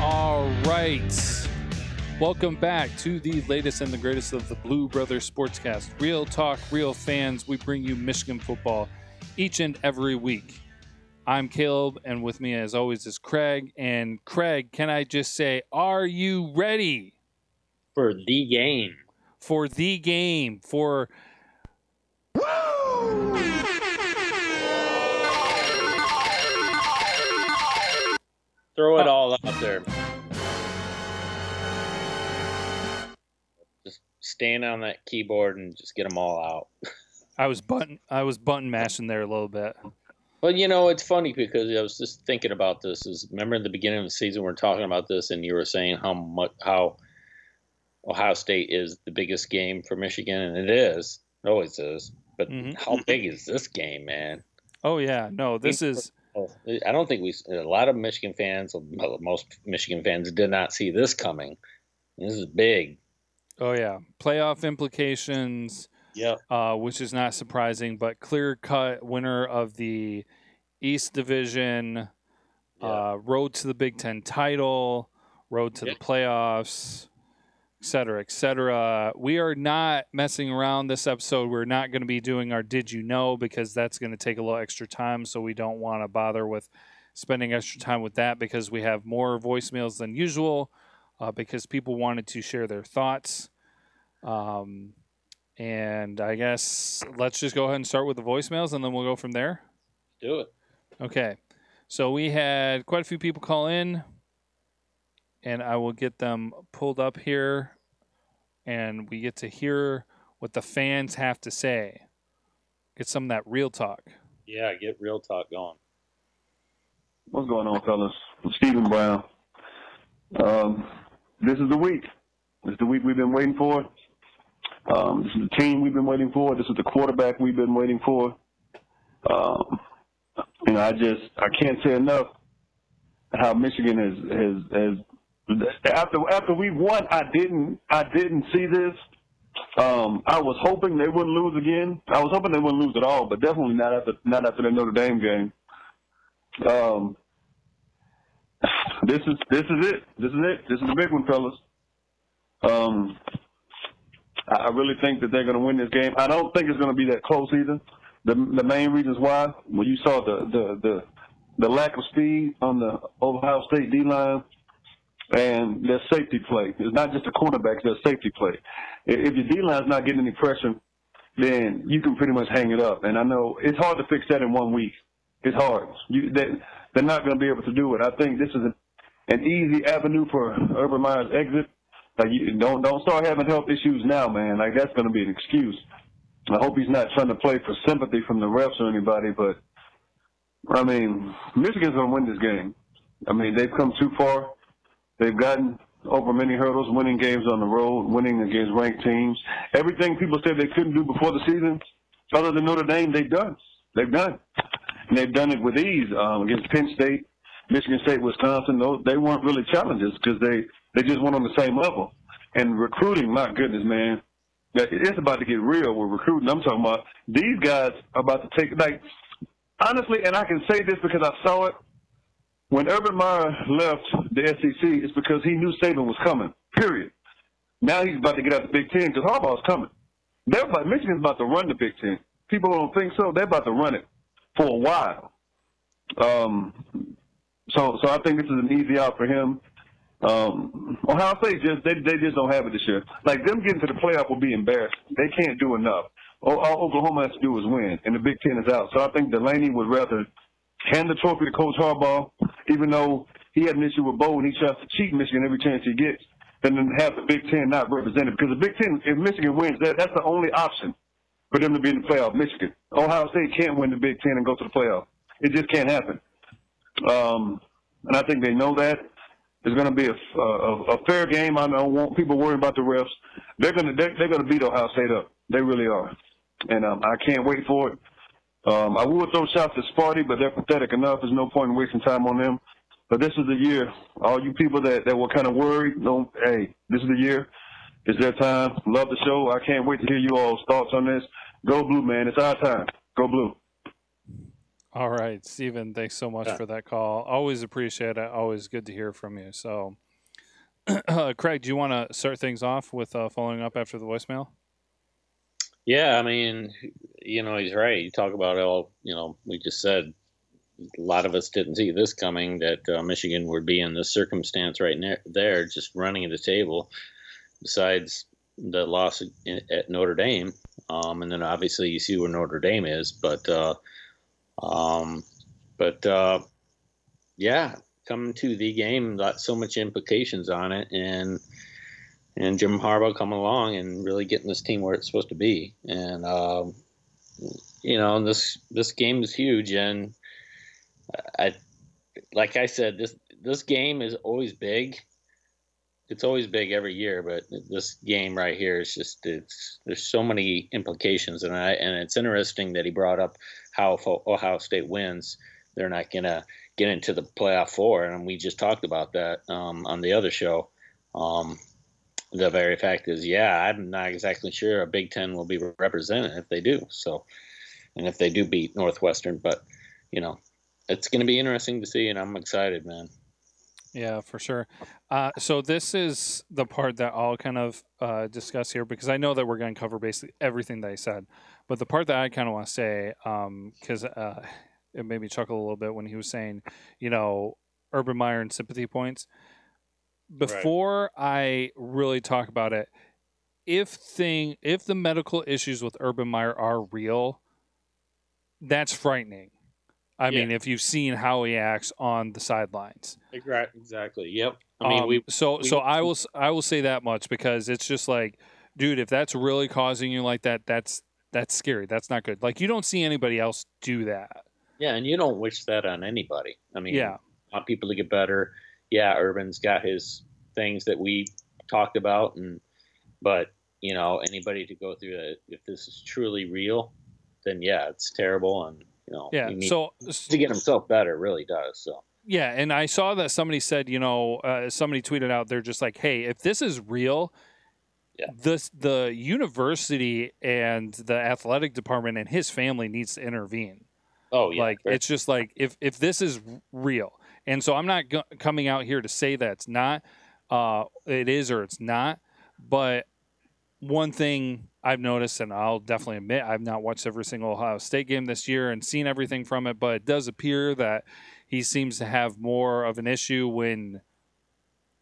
All right. Welcome back to the latest and the greatest of the Blue Brothers Sportscast. Real talk, real fans. We bring you Michigan football each and every week. I'm Caleb, and with me, as always, is Craig. And Craig, can I just say, are you ready for the game. for the game? For Throw it Oh. all out there. Just stand on that keyboard and just get them all out. I was button, I was button mashing there a little bit. But you know, it's funny because I was just thinking about this. Is remember in the beginning of the season we are talking about this, and you were saying how much how Ohio State is the biggest game for Michigan, and it is, it always is. But Mhm. how big is this game, man? Oh yeah, no, this is I don't think we. A lot of Michigan fans, most Michigan fans, did not see this coming. This is big. oh yeah, playoff implications. Yep. uh, which is not surprising, but clear cut winner of the East Division, uh, road to the Big Ten title, road to Yeah. the playoffs, et cetera, et cetera. We are not messing around this episode. We're not going to be doing our Did You Know because that's going to take a little extra time. So we don't want to bother with spending extra time with that because we have more voicemails than usual uh, because people wanted to share their thoughts. Um, and I guess let's just go ahead and start with the voicemails and then we'll go from there. Do it. Okay. So we had quite a few people call in, and I will get them pulled up here, and we get to hear what the fans have to say. Get some of that real talk. Yeah, get real talk going. What's going on, fellas? Stephen Brown. Um, this is the week. This is the week we've been waiting for. Um, this is the team we've been waiting for. This is the quarterback we've been waiting for. Um, you know, I just I can't say enough how Michigan has has has after after we won. I didn't I didn't see this. Um, I was hoping they wouldn't lose again. I was hoping they wouldn't lose at all, but definitely not after not after the Notre Dame game. Um, this is this is it. This is it. This is the big one, fellas. Um, I really think that they're going to win this game. I don't think it's going to be that close either. The the main reasons why, well, you saw the the the, the lack of speed on the Ohio State D line and their safety play. It's not just the cornerbacks, their safety play. If your D line's not getting any pressure, then you can pretty much hang it up. And I know it's hard to fix that in one week. It's hard. You, they, they're not going to be able to do it. I think this is an, an easy avenue for Urban Meyer's exit. Like you don't don't start having health issues now, man. Like that's to be an excuse. I hope he's not trying to play for sympathy from the refs or anybody, but I mean, Michigan's to win this game. I mean, they've come too far. They've gotten over many hurdles, winning games on the road, winning against ranked teams. Everything people said they couldn't do before the season, other than Notre Dame, they've done. They've done. And they've done it with ease um, against Penn State, Michigan State, Wisconsin. Those they weren't really challenges because they they just went on the same level. And recruiting, my goodness, man, it's about to get real with recruiting. I'm talking about these guys are about to take like honestly, and I can say this because I saw it when Urban Meyer left the SEC. It's because he knew Saban was coming. Period. Now he's about to get out the Big Ten because Harbaugh's coming. They're about Michigan's about to run the Big Ten. People don't think so. They're about to run it for a while. Um, so, so I think this is an easy out for him. Um, Ohio State just they they just don't have it this year. Like them getting to the playoff will be embarrassing. They can't do enough. All, Oklahoma has to do is win, and the Big Ten is out. So I think Delany would rather hand the trophy to Coach Harbaugh, even though he had an issue with Bo and he tries to cheat Michigan every chance he gets, than have the Big Ten not represented. Because the Big Ten, if Michigan wins, that that's the only option for them to be in the playoff. Michigan, Ohio State can't win the Big Ten and go to the playoff. It just can't happen. Um, and I think they know that. It's going to be a, a, a fair game. I don't want people worrying about the refs. They're going to they're, they're going to beat Ohio State up. They really are, and um, I can't wait for it. Um, I would throw shots at Sparty, but they're pathetic enough. There's no point in wasting time on them. But this is the year. All you people that, that were kind of worried, don't, hey, this is the year. It's their time. Love the show. I can't wait to hear you all's thoughts on this. Go blue, man. It's our time. Go blue. All right, Stephen, thanks so much yeah. for that call. Always appreciate it. Always good to hear from you. So, uh, Craig, do you want to start things off with uh, following up after the voicemail? Yeah, I mean, you know, he's right. You talk about all, you know, we just said a lot of us didn't see this coming that uh, Michigan would be in this circumstance right ne- there, just running at the table. Besides the loss at Notre Dame, um, and then obviously you see where Notre Dame is, but uh, um, but uh, yeah, coming to the game, got so much implications on it, and and Jim Harbaugh coming along and really getting this team where it's supposed to be, and um, you know this this game is huge, and I like I said this this game is always big. It's always big every year, but this game right here is just it's there's so many implications, and I and it's interesting that he brought up how if Ohio State wins, they're not gonna get into the playoff four, and we just talked about that um, on the other show. Um, the very fact is, yeah, I'm not exactly sure a Big Ten will be represented if they do. So, and if they do beat Northwestern, but you know, it's going to be interesting to see, and I'm excited, man. Yeah, for sure. Uh, so this is the part that I'll kind of uh, discuss here because I know that we're going to cover basically everything I said, but the part that I kind of want to say, because um, uh, it made me chuckle a little bit when he was saying, you know, Urban Meyer and sympathy points. Before right. I really talk about it, if thing if the medical issues with Urban Meyer are real, that's frightening I yeah. mean, if you've seen how he acts on the sidelines. Exactly. Yep. I mean, um, we so we, so I will I will say that much because it's just like, dude, if that's really causing you like that, that's that's scary. That's not good. Like you don't see anybody else do that. Yeah, and you don't wish that on anybody. I mean, yeah, want people to get better. Yeah, Urban's got his things that we talked about, and but you know, anybody to go through that, if this is truly real, then yeah, it's terrible, and you know, yeah. So to get himself better, really does. So yeah, and I saw that somebody said, you know, uh, somebody tweeted out, they're just like, hey, if this is real, yeah. this the university and the athletic department and his family needs to intervene. Oh yeah, like it's just like if if this is real, and so I'm not go- coming out here to say that it's not, uh, it is or it's not, but one thing I've noticed, and I'll definitely admit, I've not watched every single Ohio State game this year and seen everything from it, but it does appear that he seems to have more of an issue when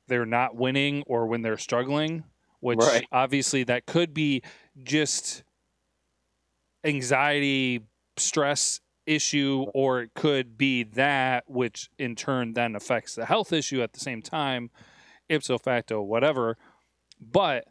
they're not winning or when they're struggling, which right. obviously that could be just anxiety, stress issue, or it could be that, which in turn then affects the health issue at the same time, ipso facto, whatever. But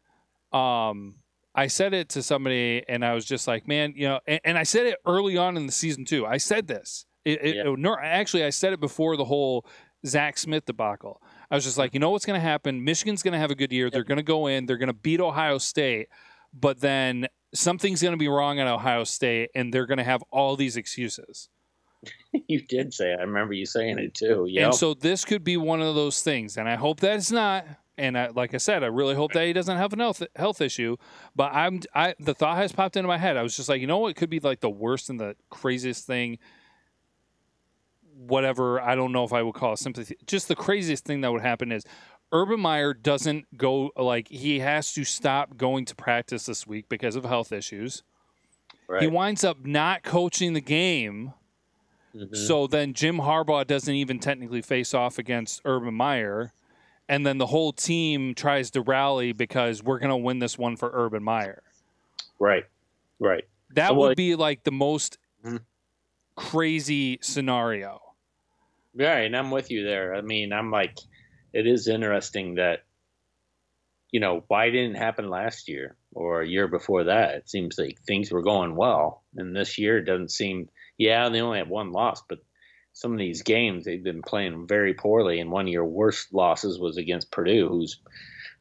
um, I said it to somebody, and I was just like, man, you know, and, and I said it early on in the season too. I said this. It, it, yeah. it, actually, I said it before the whole Zach Smith debacle. I was just like, you know what's going to happen? Michigan's going to have a good year. Yep. They're going to go in. They're going to beat Ohio State, but then something's going to be wrong at Ohio State, and they're going to have all these excuses. you did say it. I remember you saying it too. Yep. And so this could be one of those things, and I hope that it's not and I, like I said, I really hope that he doesn't have an health health issue. But I'm I the thought has popped into my head. I was just like, you know what could be like the worst and the craziest thing. Whatever I don't know if I would call it sympathy. Just the craziest thing that would happen is Urban Meyer doesn't go like he has to stop going to practice this week because of health issues. Right. He winds up not coaching the game. Mm-hmm. So then Jim Harbaugh doesn't even technically face off against Urban Meyer and then the whole team tries to rally because we're going to win this one for Urban Meyer. Right. Right. That well, would be like the most mm-hmm. crazy scenario. Right, and I'm with you there. I mean, I'm like it is interesting that you know, why didn't it happen last year or a year before that? It seems like things were going well, and this year it doesn't seem. Yeah, they only have one loss, but some of these games they've been playing very poorly, and one of your worst losses was against Purdue, who's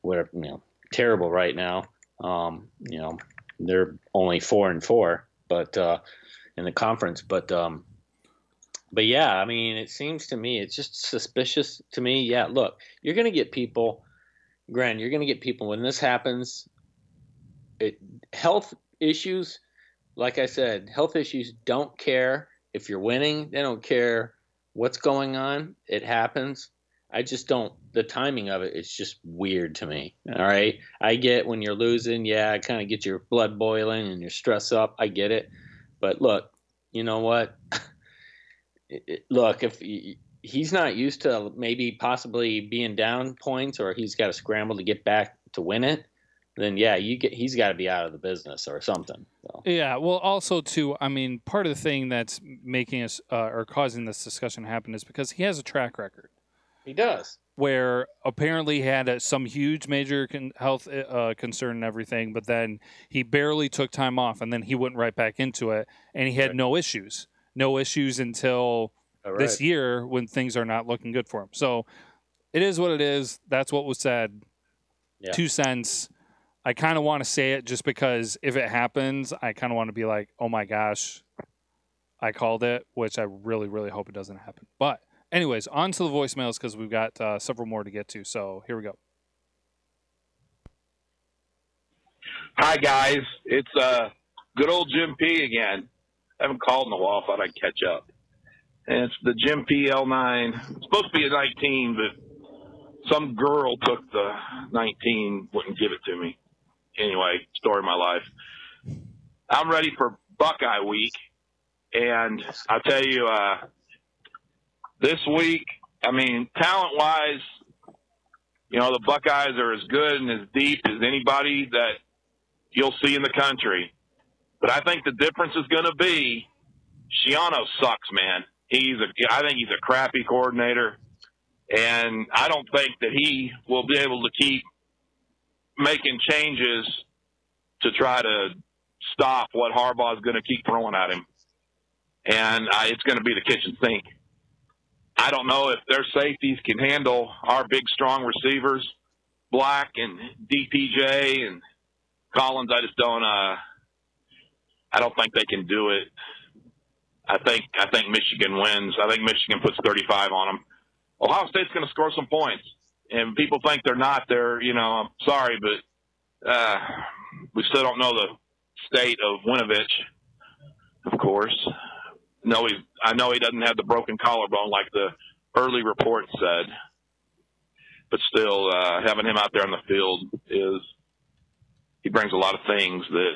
whatever you know terrible right now. Um, you know they're only four and four, but uh, in the conference. But um, but yeah, I mean, it seems to me it's just suspicious to me. Yeah, look, you're going to get people, Gren, you're going to get people when this happens. It health issues, like I said, health issues don't care if you're winning. They don't care what's going on. It happens. I just don't. The timing of it is just weird to me. All right, I get when you're losing. Yeah, I kind of get your blood boiling and your stress up. I get it, but look, you know what? look, if he's not used to maybe possibly being down points, or he's got to scramble to get back to win it, then yeah, you get he's got to be out of the business or something. So. Yeah, well, also too, I mean, part of the thing that's making us uh, or causing this discussion to happen is because he has a track record. He does. Where apparently he had a, some huge major con- health uh, concern and everything, but then he barely took time off, and then he went right back into it, and he had right. no issues, no issues until right. this year when things are not looking good for him. So it is what it is. That's what was said. Yeah. Two cents. I kind of want to say it just because if it happens, I kind of want to be like, oh my gosh, I called it, which I really, really hope it doesn't happen. But Anyways, on to the voicemails because we've got uh, several more to get to. So here we go. Hi guys, it's uh, good old Jim P again. I haven't called in a while. Thought I'd catch up. And it's the Jim P L9. It's supposed to be a 19, but some girl took the 19, wouldn't give it to me. Anyway, story of my life. I'm ready for Buckeye Week, and I'll tell you, uh, this week, I mean, talent wise, you know, the Buckeyes are as good and as deep as anybody that you'll see in the country. But I think the difference is going to be Schiano sucks, man. He's a, I think he's a crappy coordinator, and I don't think that he will be able to keep making changes to try to stop what Harbaugh is going to keep throwing at him. And I, it's going to be the kitchen sink. I don't know if their safeties can handle our big, strong receivers, Black and DPJ and Collins. I just don't. Uh, I don't think they can do it. I think I think Michigan wins. I think Michigan puts 35 on them. Ohio State's going to score some points, and people think they're not. They're you know I'm sorry, but uh, we still don't know the state of Winovich, of course know he, I know he doesn't have the broken collarbone like the early reports said, but still, uh, having him out there on the field is he brings a lot of things that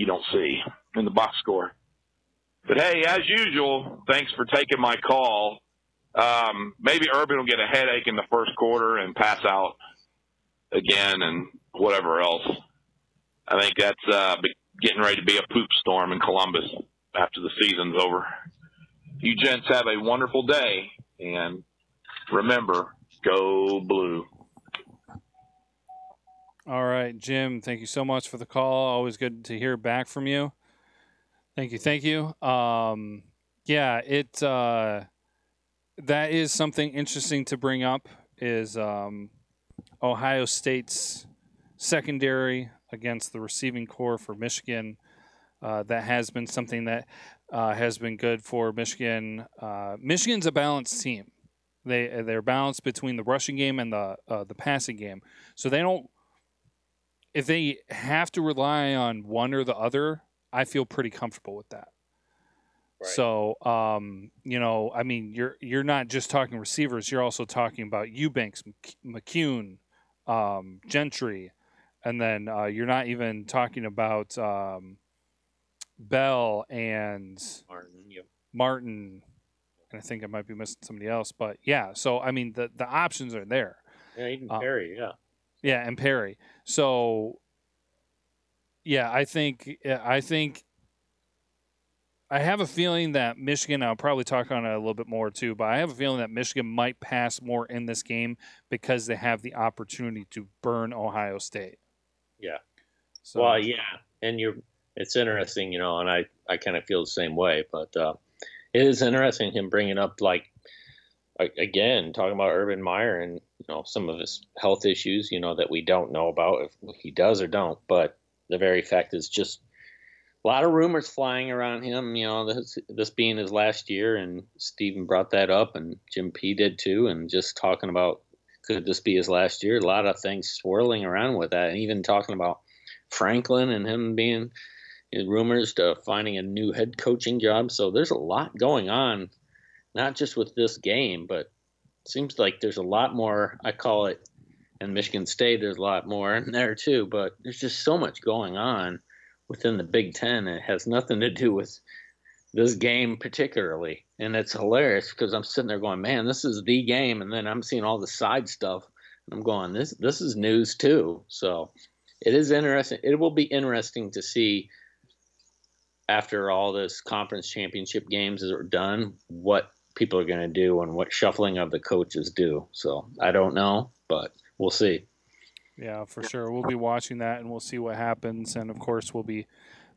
you don't see in the box score. But hey, as usual, thanks for taking my call. Um, maybe Urban will get a headache in the first quarter and pass out again and whatever else. I think that's uh, getting ready to be a poop storm in Columbus after the season's over. You gents have a wonderful day, and remember, go blue. All right, Jim, thank you so much for the call. Always good to hear back from you. Thank you, thank you. Um, yeah, it uh, that is something interesting to bring up. Is um, Ohio State's secondary against the receiving corps for Michigan? Uh, that has been something that uh, has been good for Michigan. Uh, Michigan's a balanced team. They they're balanced between the rushing game and the uh, the passing game. So they don't. If they have to rely on one or the other, I feel pretty comfortable with that. Right. So, um, you know, I mean, you're you're not just talking receivers. You're also talking about Eubanks, McKeon, um, Gentry, and then uh, you're not even talking about um, Bell and Martin. Yep. Martin, and I think I might be missing somebody else, but yeah. So I mean, the the options are there. Yeah, even uh, Perry. Yeah. Yeah, and Perry. So yeah, I think I think I have a feeling that Michigan. I'll probably talk on it a little bit more too, but I have a feeling that Michigan might pass more in this game because they have the opportunity to burn Ohio State. Yeah. So, well, yeah, and you're it's interesting, you know, and I, I kind of feel the same way. But uh, it is interesting him bringing up like again talking about Urban Meyer and you know some of his health issues, you know, that we don't know about if he does or don't. But the very fact is just a lot of rumors flying around him. You know, this this being his last year, and Steven brought that up, and Jim P did too, and just talking about could this be his last year? A lot of things swirling around with that, and even talking about Franklin and him being rumors to finding a new head coaching job. So there's a lot going on, not just with this game, but seems like there's a lot more. I call it, in Michigan State, there's a lot more in there too. But there's just so much going on within the Big Ten. It has nothing to do with this game particularly, and it's hilarious because I'm sitting there going, "Man, this is the game," and then I'm seeing all the side stuff, and I'm going, "This this is news too." So it is interesting. It will be interesting to see after all this conference championship games are done what people are going to do and what shuffling of the coaches do. So I don't know, but we'll see. Yeah, for sure. We'll be watching that and we'll see what happens. And of course, we'll be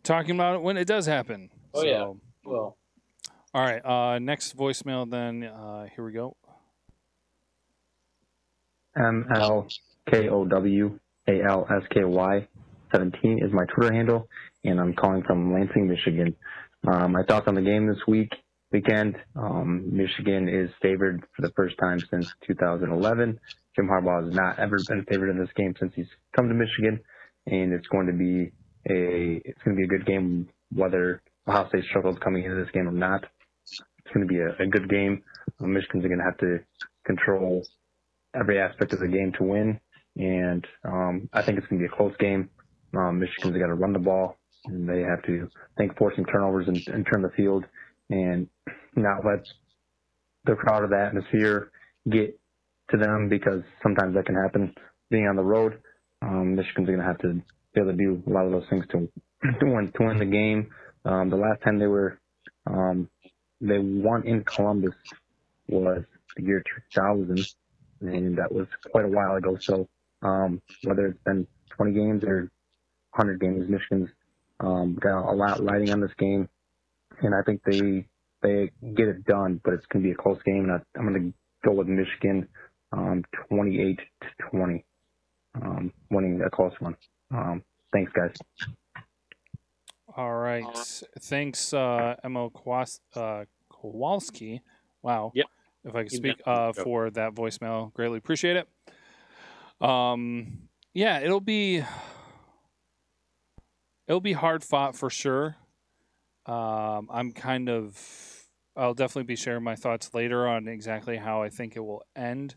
talking about it when it does happen. Oh, so, yeah. Well, all right. Uh, next voicemail, then. Uh, here we go. M L K O W A L S K Y 17 is my Twitter handle, and I'm calling from Lansing, Michigan. Um, my thoughts on the game this week weekend. Um, Michigan is favored for the first time since 2011. Jim Harbaugh has not ever been favored in this game since he's come to Michigan, and it's going to be a it's going to be a good game whether Ohio State struggles coming into this game or not. It's going to be a, a good game. Um, Michigan's going to have to control every aspect of the game to win, and um, I think it's going to be a close game. Um, Michigan's got to run the ball, and they have to think force some turnovers and, and turn the field, and not let the crowd of the atmosphere get to them because sometimes that can happen being on the road. Um, Michigan's going to have to be able to do a lot of those things to, to win to win the game. Um, the last time they were um, they won in Columbus was the year 2000, and that was quite a while ago. So um, whether it's been 20 games or 100 games, Michigan's um, got a lot riding on this game, and I think they they get it done. But it's going to be a close game, and I, I'm going to go with Michigan um, 28 to 20, um, winning a close one. Um, thanks, guys. All right. Thanks, uh, Emil Kwas- uh, Kowalski. Wow. Yep. If I could speak uh, for that voicemail, greatly appreciate it. Um, yeah, it'll be it'll be hard fought for sure. Um, I'm kind of I'll definitely be sharing my thoughts later on exactly how I think it will end.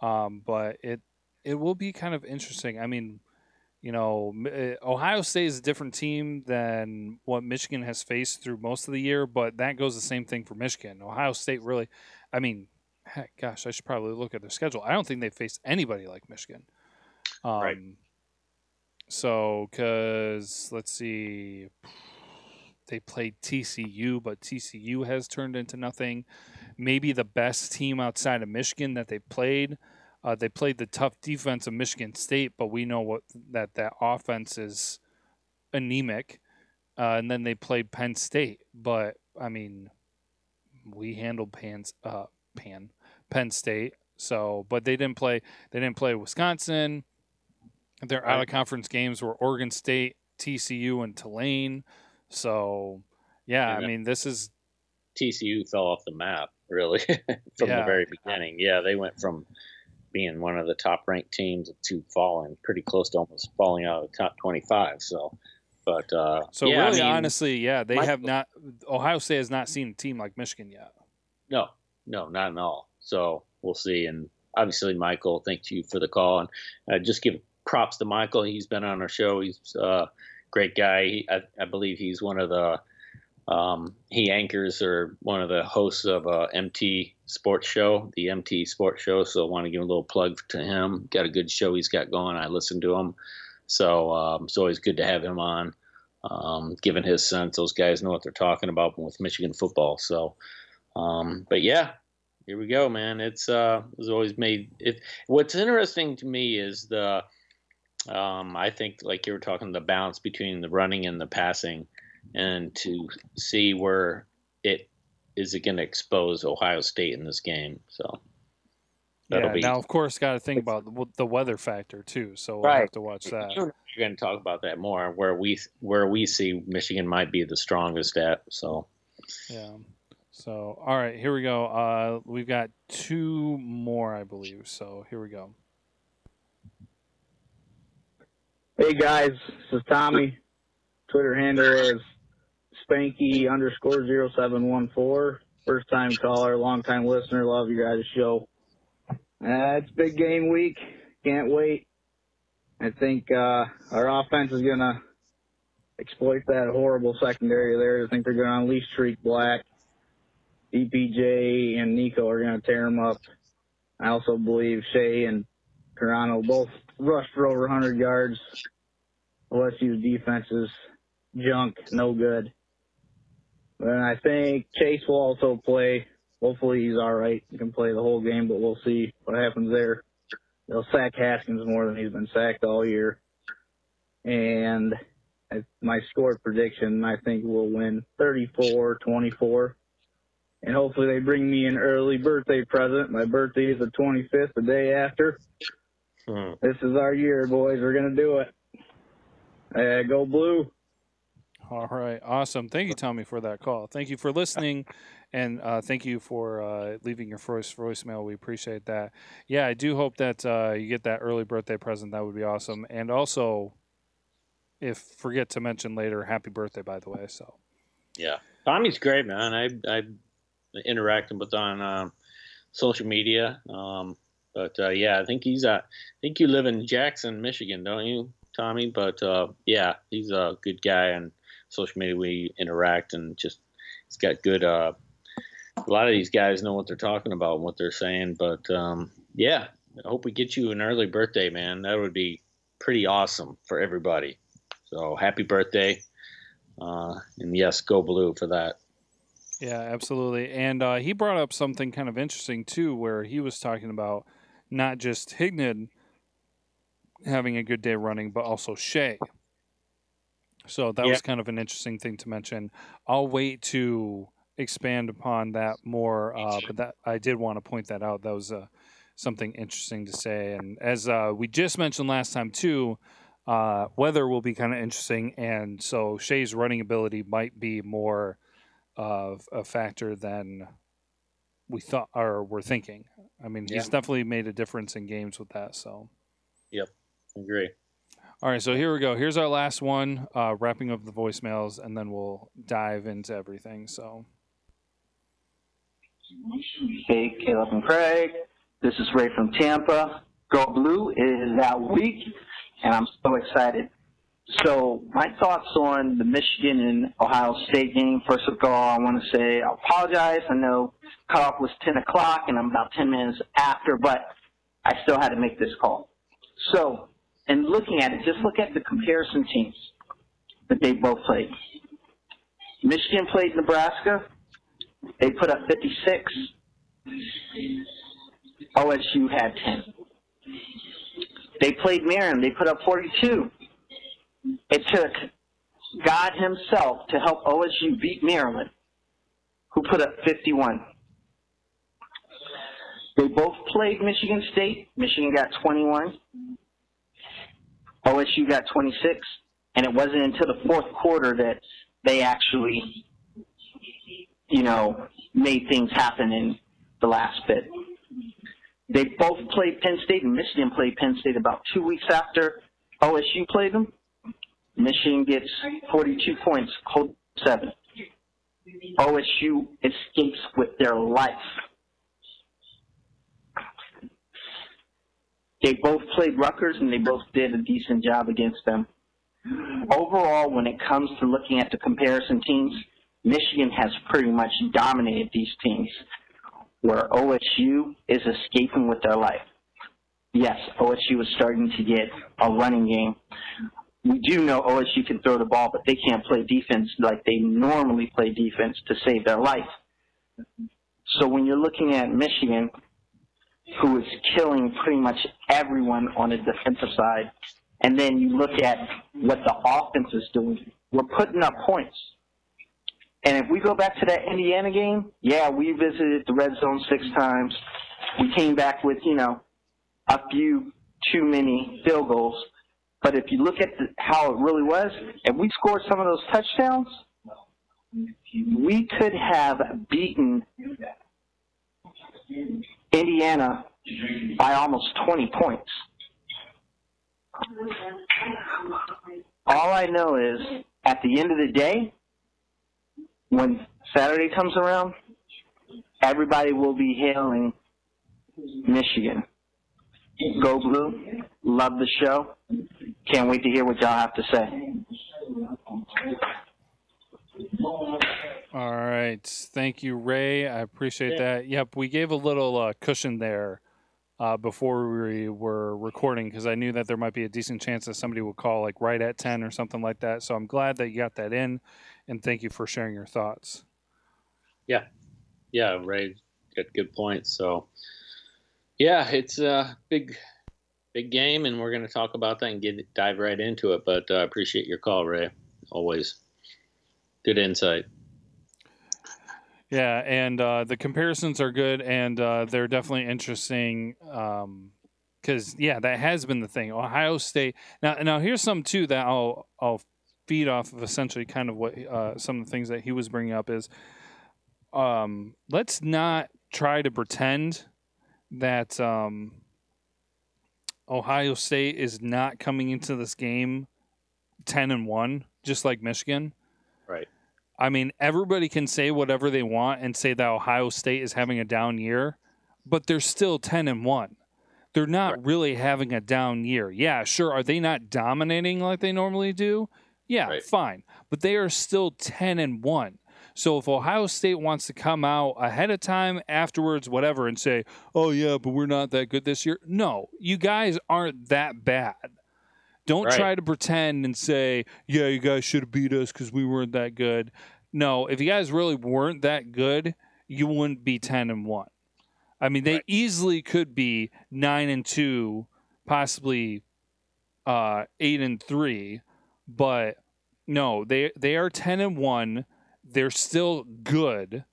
Um, but it it will be kind of interesting. I mean, you know, eh, Ohio State is a different team than what Michigan has faced through most of the year, but that goes the same thing for Michigan. Ohio State really, I mean, heck, gosh, I should probably look at their schedule. I don't think they've faced anybody like Michigan. Um, right. So, because let's see, they played TCU, but TCU has turned into nothing. Maybe the best team outside of Michigan that they played uh, they played the tough defense of Michigan State, but we know what that that offense is anemic. Uh, and then they played Penn State, but I mean, we handled Pan's uh, Pan Penn State. So, but they didn't play. They didn't play Wisconsin. Their out of conference games were Oregon State, TCU, and Tulane. So, yeah, I mean, this is TCU fell off the map really from yeah. the very beginning. Yeah, they went from being one of the top ranked teams to falling pretty close to almost falling out of the top 25. So, but uh, so yeah, really, I mean, honestly, yeah, they have not. Ohio State has not seen a team like Michigan yet. No, no, not at all. So we'll see. And obviously, Michael, thank you for the call, and uh, just give props to Michael. He's been on our show. He's uh, great guy. I, I believe he's one of the um, he anchors or one of the hosts of a MT Sports Show, the MT Sports Show. So I want to give a little plug to him. Got a good show he's got going. I listen to him, so um, it's always good to have him on. Um, given his sense, those guys know what they're talking about with Michigan football. So, um, but yeah, here we go, man. It's uh, it's always made it. What's interesting to me is the, um, I think like you were talking, the balance between the running and the passing and to see where it is it going to expose Ohio State in this game. So, That'll yeah. be Now, of course, got to think about the, the weather factor too. So we'll Right. have to watch that. You're going to talk about that more, where we where we see Michigan might be the strongest at. So Yeah. So, all right, here we go. Uh, we've got two more, I believe. So here we go. Hey guys, this is Tommy. Twitter handle is Spanky underscore zero seven one four. First time caller, long time listener. Love you guys' show. Uh, it's big game week. Can't wait. I think uh, our offense is gonna exploit that horrible secondary there. I think they're gonna unleash Streak Black. DPJ and Nico are gonna tear them up. I also believe Shea and Toronto both rushed for over 100 yards. OSU's defense is junk, no good. And I think Chase will also play. Hopefully he's all right. He can play the whole game, but we'll see what happens there. They'll sack Haskins more than he's been sacked all year. And my score prediction, I think we'll win 34-24. And hopefully they bring me an early birthday present. My birthday is the 25th, the day after. Hmm. This is our year, boys. We're gonna do it. Uh, go blue. All right, awesome. Thank you, Tommy, for that call. Thank you for listening, and uh, thank you for uh, leaving your first voicemail. We appreciate that. Yeah, I do hope that uh, you get that early birthday present. That would be awesome. And also, if forget to mention later, happy birthday, by the way. So yeah, Tommy's great, man. I I interacted with on um, social media. Um, but uh, yeah, I think he's uh, I think you live in Jackson, Michigan, don't you, Tommy? But uh, yeah, he's a good guy and social media. We interact and just he's got good. Uh, a lot of these guys know what they're talking about and what they're saying. But um, yeah, I hope we get you an early birthday, man. That would be pretty awesome for everybody. So happy birthday. Uh, and yes, go blue for that. yeah, absolutely. And uh, he brought up something kind of interesting too, where he was talking about not just Higdon having a good day running, but also Shea. So that Yeah. was kind of an interesting thing to mention. I'll wait to expand upon that more, uh, but that I did want to point that out. That was uh, something interesting to say. And as uh, we just mentioned last time too, uh, weather will be kind of interesting, and so Shea's running ability might be more of a factor than we thought or were thinking. I mean, he's Yeah. definitely made a difference in games with that. So. Yep, agree. All right, so here we go. Here's our last one, uh, wrapping up the voicemails, and then we'll dive into everything. So, Hey, Caleb and Craig. This is Ray from Tampa. Go Blue is that week, and I'm so excited. So, my thoughts on the Michigan and Ohio State game. First of all, I want to say I apologize. I know cutoff was 10 o'clock, and I'm about 10 minutes after, but I still had to make this call. So, in looking at it, just look at the comparison teams that they both played. Michigan played Nebraska. They put up 56. OSU had 10. They played Maryland. They put up 42. It took God himself to help OSU beat Maryland, who put up 51. They both played Michigan State. Michigan got 21. OSU got 26. And it wasn't until the fourth quarter that they actually, you know, made things happen in the last bit. They both played Penn State, and Michigan played Penn State about two weeks after OSU played them. Michigan gets 42 points, hold seven. OSU escapes with their life. They both played Rutgers, and they both did a decent job against them. Overall, when it comes to looking at the comparison teams, Michigan has pretty much dominated these teams, where OSU is escaping with their life. Yes, OSU is starting to get a running game. We do know OSU can throw the ball, but they can't play defense like they normally play defense to save their life. So when you're looking at Michigan, who is killing pretty much everyone on the defensive side, and then you look at what the offense is doing, we're putting up points. And if we go back to that Indiana game, yeah, we visited the red zone six times, we came back with, you know, a few too many field goals. But if you look at the, how it really was, if we scored some of those touchdowns, we could have beaten Indiana by almost 20 points. All I know is at the end of the day, when Saturday comes around, everybody will be hailing Michigan. Go Blue. Love the show. Can't wait to hear what y'all have to say. All right. Thank you, Ray. I appreciate that. Yep, we gave a little uh, cushion there uh, before we were recording because I knew that there might be a decent chance that somebody would call like right at 10 or something like that. So I'm glad that you got that in and thank you for sharing your thoughts. Yeah. Yeah, Ray got good points. So, yeah, it's a big, big game, and we're going to talk about that and get dive right into it. But I uh, appreciate your call, Ray. Always good insight. Yeah, and uh, the comparisons are good, and uh, they're definitely interesting. Because um, yeah, that has been the thing. Ohio State. Now, now here's some too that I'll I'll feed off of. Essentially, kind of what uh, some of the things that he was bringing up is. Um, let's not try to pretend that um, Ohio State is not coming into this game ten and one, just like Michigan. Right. I mean, everybody can say whatever they want and say that Ohio State is having a down year, but they're still 10 and 1. They're not right. really having a down year. Yeah, sure. Are they not dominating like they normally do? Yeah, right. fine. But they are still 10 and 1. So if Ohio State wants to come out ahead of time, afterwards, whatever, and say, oh, yeah, but we're not that good this year, no, you guys aren't that bad. Don't right. try to pretend and say, yeah, you guys should have beat us because we weren't that good. No, if you guys really weren't that good, you wouldn't be 10 and 1. I mean, they right. easily could be 9 and 2, possibly uh, 8 and 3, but no, they they are 10 and 1. They're still good.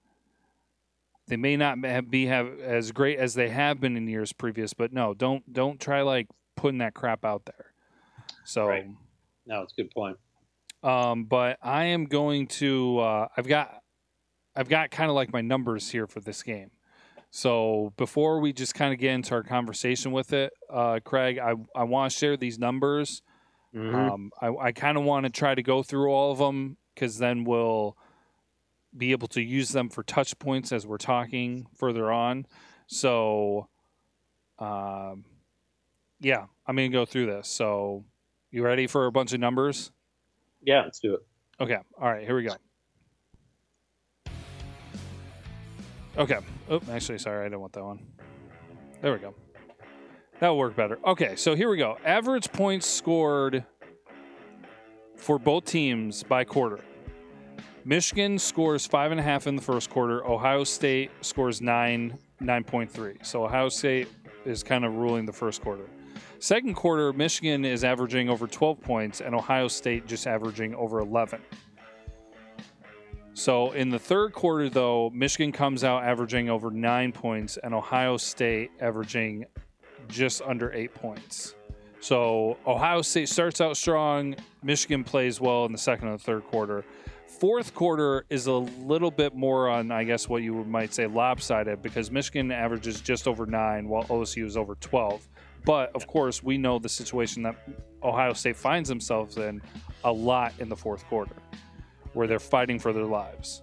They may not be have as great as they have been in years previous, but no, don't don't try like putting that crap out there. So, right. no, it's a good point. Um, but I am going to. Uh, I've got, I've got kind of like my numbers here for this game. So before we just kind of get into our conversation with it, uh, Craig, I I want to share these numbers. Mm-hmm. Um, I, I kind of want to try to go through all of them because then we'll be able to use them for touch points as we're talking further on. So, um, yeah, I'm going to go through this. So you ready for a bunch of numbers? Yeah, let's do it. Okay. All right. Here we go. Okay. Oh, actually, sorry, I didn't want that one. There we go. That'll work better. Okay, so here we go. Average points scored for both teams by quarter. Michigan scores five and a half in the first quarter. Ohio State scores nine, nine point three. So Ohio State is kind of ruling the first quarter. Second quarter, Michigan is averaging over 12 points, and Ohio State just averaging over 11. So in the third quarter, though, Michigan comes out averaging over nine points, and Ohio State averaging just under eight points. So Ohio State starts out strong. Michigan plays well in the second and the third quarter. Fourth quarter is a little bit more on, I guess, what you might say lopsided because Michigan averages just over nine while OSU is over 12. But of course, we know the situation that Ohio State finds themselves in a lot in the fourth quarter, where they're fighting for their lives.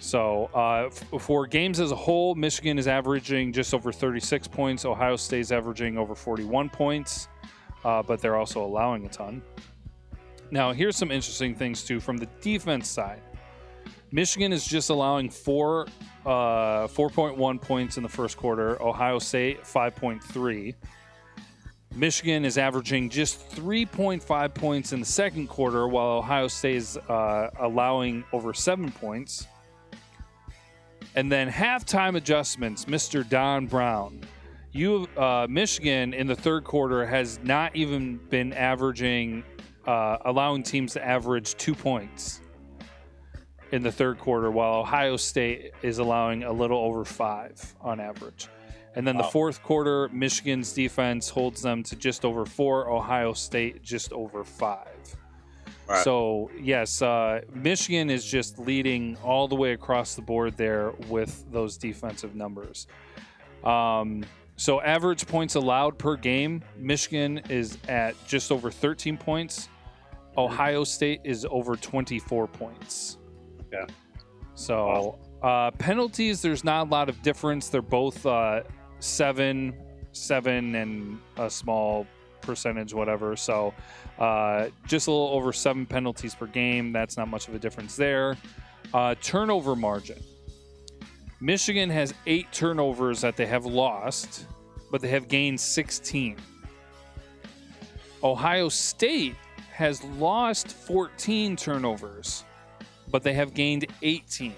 So, uh, for games as a whole, Michigan is averaging just over 36 points. Ohio State's averaging over 41 points, uh, but they're also allowing a ton. Now, here's some interesting things too from the defense side. Michigan is just allowing four, uh, 4.1 points in the first quarter. Ohio State 5.3. Michigan is averaging just 3.5 points in the second quarter, while Ohio State is uh, allowing over seven points. And then halftime adjustments, Mr. Don Brown. You, uh, Michigan in the third quarter has not even been averaging, uh, allowing teams to average two points in the third quarter, while Ohio State is allowing a little over five on average. And then the fourth quarter, Michigan's defense holds them to just over four, Ohio State just over five. Right. So, yes, uh, Michigan is just leading all the way across the board there with those defensive numbers. Um, so, average points allowed per game, Michigan is at just over 13 points. Ohio State is over 24 points. Yeah. So, uh, penalties, there's not a lot of difference. They're both uh, seven, seven, and a small percentage, whatever. So, uh, just a little over seven penalties per game. That's not much of a difference there. Uh, turnover margin. Michigan has eight turnovers that they have lost, but they have gained 16. Ohio State has lost 14 turnovers, but they have gained 18.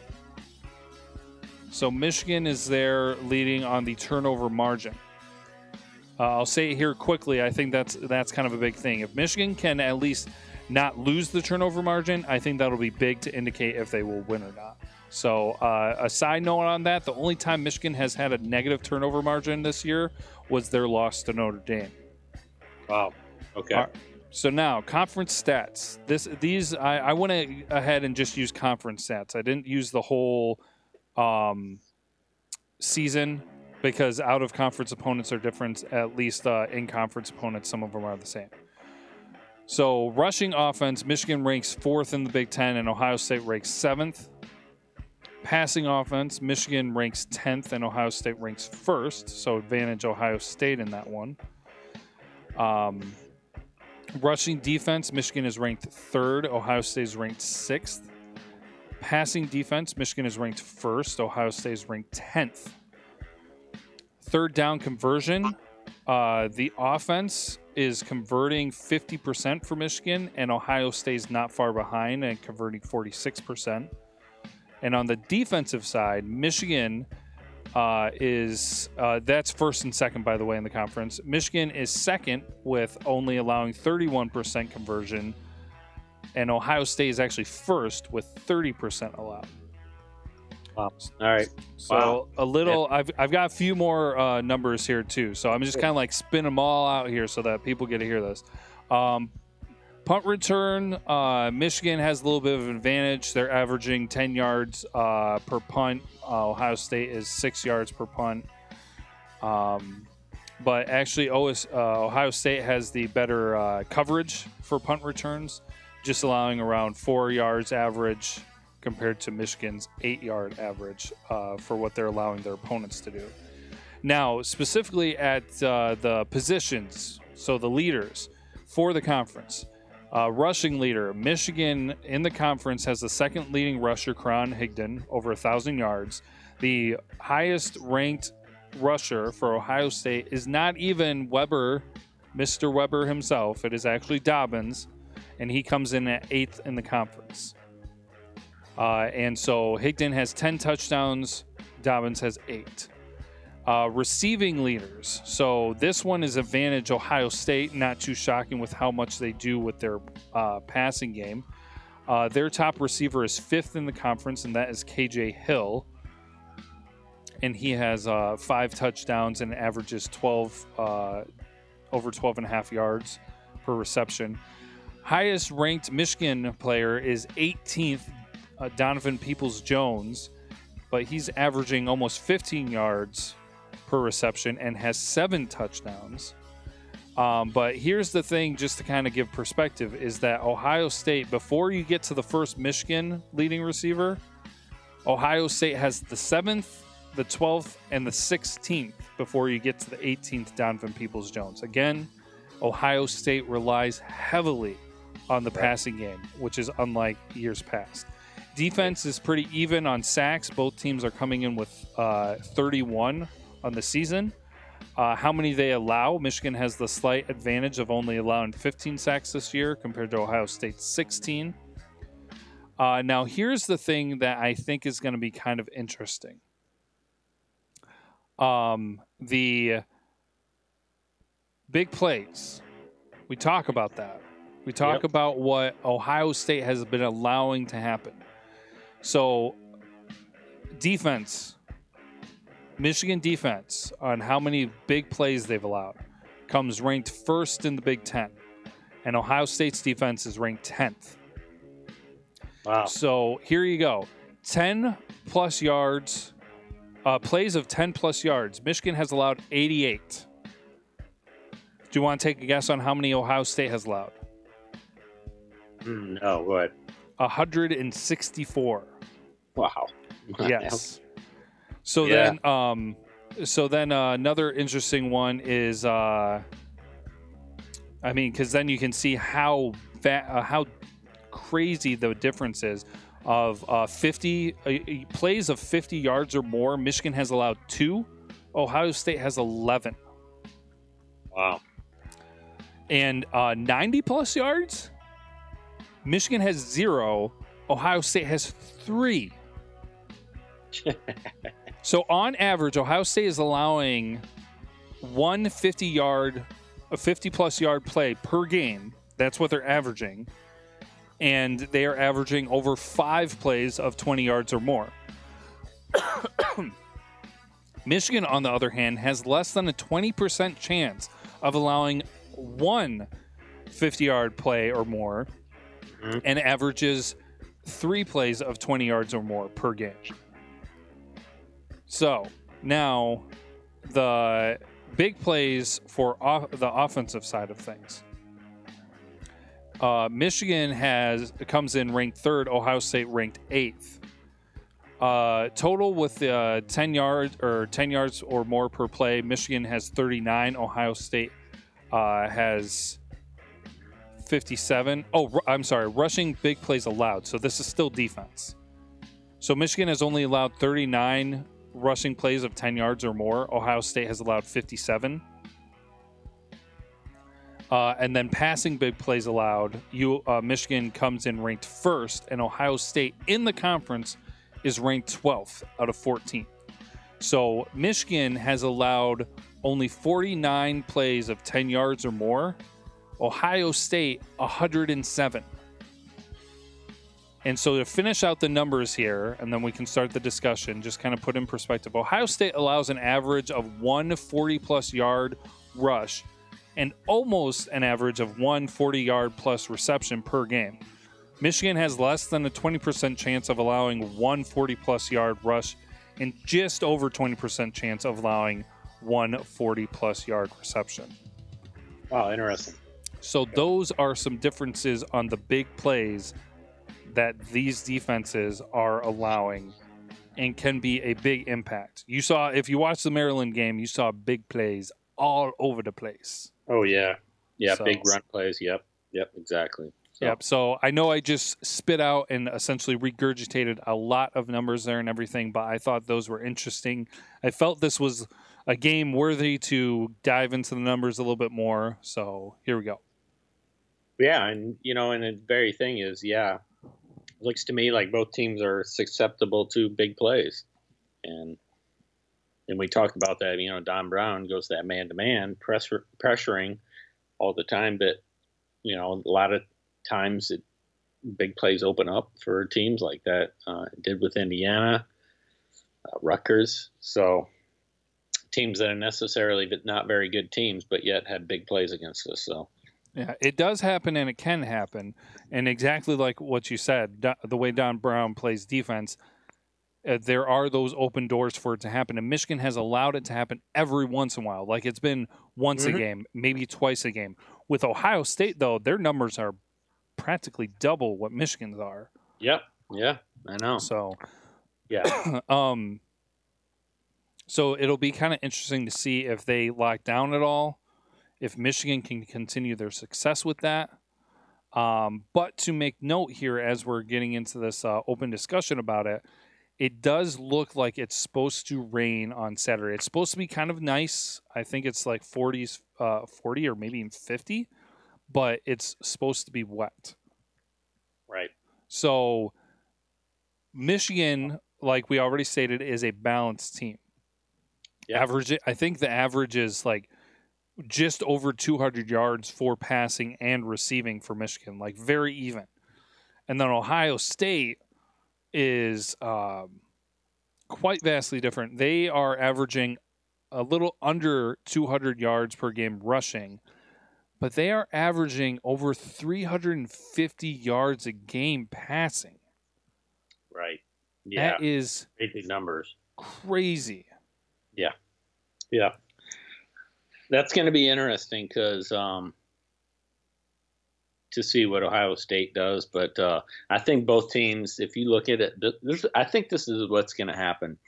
So Michigan is there leading on the turnover margin. Uh, I'll say it here quickly. I think that's that's kind of a big thing. If Michigan can at least not lose the turnover margin, I think that'll be big to indicate if they will win or not. So, uh, a side note on that: the only time Michigan has had a negative turnover margin this year was their loss to Notre Dame. Wow. Okay. All. So now conference stats. This these I, I went ahead and just used conference stats. I didn't use the whole um, season because out of conference opponents are different. At least uh, in conference opponents, some of them are the same. So rushing offense, Michigan ranks fourth in the Big Ten, and Ohio State ranks seventh. Passing offense, Michigan ranks tenth, and Ohio State ranks first. So advantage Ohio State in that one. Um, rushing defense, Michigan is ranked third. Ohio State is ranked sixth. Passing defense, Michigan is ranked first. Ohio State is ranked tenth. Third down conversion, uh, the offense is converting 50% for Michigan, and Ohio State's not far behind and converting 46%. And on the defensive side, Michigan uh, is uh, that's first and second, by the way, in the conference. Michigan is second with only allowing 31% conversion, and Ohio State is actually first with 30% allowed. Wow. All right. So Wow. a little, I've, I've got a few more uh, numbers here too. So I'm just kind of like spin them all out here so that people get to hear this. Um, punt return, uh, Michigan has a little bit of an advantage. They're averaging 10 yards uh, per punt. Uh, Ohio State is six yards per punt. Um, but actually, OS, uh, Ohio State has the better uh, coverage for punt returns, just allowing around four yards average compared to Michigan's eight yard average uh, for what they're allowing their opponents to do. Now, specifically at the positions, so the leaders for the conference, uh, rushing leader, Michigan in the conference has the second leading rusher, Karan Higdon, over a thousand yards. The highest ranked rusher for Ohio State is not even Weber, Mr. Weber himself. It is actually Dobbins, and he comes in at eighth in the conference. Uh, and so Higdon has 10 touchdowns, Dobbins has eight. Uh, receiving leaders. So this one is advantage Ohio State, not too shocking with how much they do with their uh, passing game. Uh, their top receiver is fifth in the conference, and that is KJ Hill. And he has uh, five touchdowns and averages 12, uh, over 12 and a half yards per reception. Highest ranked Michigan player is 18th, uh, Donovan Peoples Jones, but he's averaging almost 15 yards per reception and has seven touchdowns. Um, but here's the thing, just to kind of give perspective, is that Ohio State, before you get to the first Michigan leading receiver, Ohio State has the seventh, the 12th, and the 16th before you get to the 18th Donovan Peoples Jones. Again, Ohio State relies heavily on the passing game, which is unlike years past. Defense is pretty even on sacks. Both teams are coming in with uh, 31 on the season. Uh, how many they allow? Michigan has the slight advantage of only allowing 15 sacks this year compared to Ohio State's 16. Uh, now, here's the thing that I think is going to be kind of interesting. Um, the big plays. We talk about that. We talk Yep. about what Ohio State has been allowing to happen. So, defense, Michigan defense on how many big plays they've allowed comes ranked first in the Big Ten, and Ohio State's defense is ranked tenth. Wow. So here you go 10 plus yards, uh, plays of 10 plus yards. Michigan has allowed 88. Do you want to take a guess on how many Ohio State has allowed? Mm, no, what? 164. Wow. Yes. So Yeah. then, um, so then uh, another interesting one is, uh, I mean, because then you can see how va- uh, how crazy the difference is of uh, 50 uh, uh, plays of 50 yards or more. Michigan has allowed two. Ohio State has 11, Wow. and uh, 90 plus yards. Michigan has zero. Ohio State has three. So on average, Ohio State is allowing one 50 yard, a 50 plus yard play per game. That's what they're averaging. And they are averaging over five plays of 20 yards or more. Michigan, on the other hand, has less than a 20% chance of allowing one 50 yard play or more Mhm. and averages three plays of 20 yards or more per game. So now the big plays for off- the offensive side of things. Uh, Michigan has comes in ranked third. Ohio State ranked eighth. Uh, total with uh, 10 yards or 10 yards or more per play. Michigan has 39. Ohio State uh, has 57. Oh, ru- I'm sorry. Rushing big plays allowed. So this is still defense. So Michigan has only allowed 39 rushing plays of 10 yards or more. Ohio State has allowed 57. Uh, and then passing big plays allowed, you uh, Michigan comes in ranked first, and Ohio State in the conference is ranked 12th out of 14. So Michigan has allowed only 49 plays of 10 yards or more. Ohio State 107. And so to finish out the numbers here, and then we can start the discussion, just kind of put in perspective. Ohio State allows an average of 140 plus yard rush and almost an average of 140 yard plus reception per game. Michigan has less than a 20% chance of allowing 140 plus yard rush and just over 20% chance of allowing 140 plus yard reception. Wow, interesting. So those are some differences on the big plays that these defenses are allowing and can be a big impact. You saw if you watched the Maryland game, you saw big plays all over the place. Oh yeah, yeah. So- Big run plays. Yep, yep. Exactly. So, Yep. So I know I just spit out and essentially regurgitated a lot of numbers there and everything, but I thought those were interesting. I felt this was a game worthy to dive into the numbers a little bit more. So here we go. Yeah, and you know, and the very thing is, yeah, looks to me like both teams are susceptible to big plays, and and we talked about that. You know, Don Brown goes that man to man pressure pressuring all the time, but you know, a lot of times it big plays open up for teams like that. Uh, did with Indiana, uh, Rutgers, so teams that are necessarily but not very good teams, but yet had big plays against us. So. Yeah, it does happen and it can happen. And exactly like what you said, the way Don Brown plays defense, uh, there are those open doors for it to happen. And Michigan has allowed it to happen every once in a while. Like it's been once a Mhm. game, maybe twice a game. With Ohio State, though, their numbers are practically double what Michigan's are. Yep. Yeah, I know. So, Yeah. um, so it'll be kind of interesting to see if they lock down at all, if Michigan can continue their success with that. Um, but to make note here, as we're getting into this uh, open discussion about it, it does look like it's supposed to rain on Saturday. It's supposed to be kind of nice. I think it's like 40s, uh, 40 or maybe even 50, but it's supposed to be wet. right. So Michigan, like we already stated, is a balanced team. Yeah. Average, I think the average is like just over 200 yards for passing and receiving for Michigan, like very even. And then Ohio State is um, quite vastly different. They are averaging a little under 200 yards per game rushing, but they are averaging over 350 yards a game passing. Right. Yeah. That is crazy numbers. crazy. Yeah. Yeah. That's going to be interesting because um, to see what Ohio State does. But uh, I think both teams, if you look at it, I think this is what's going to happen.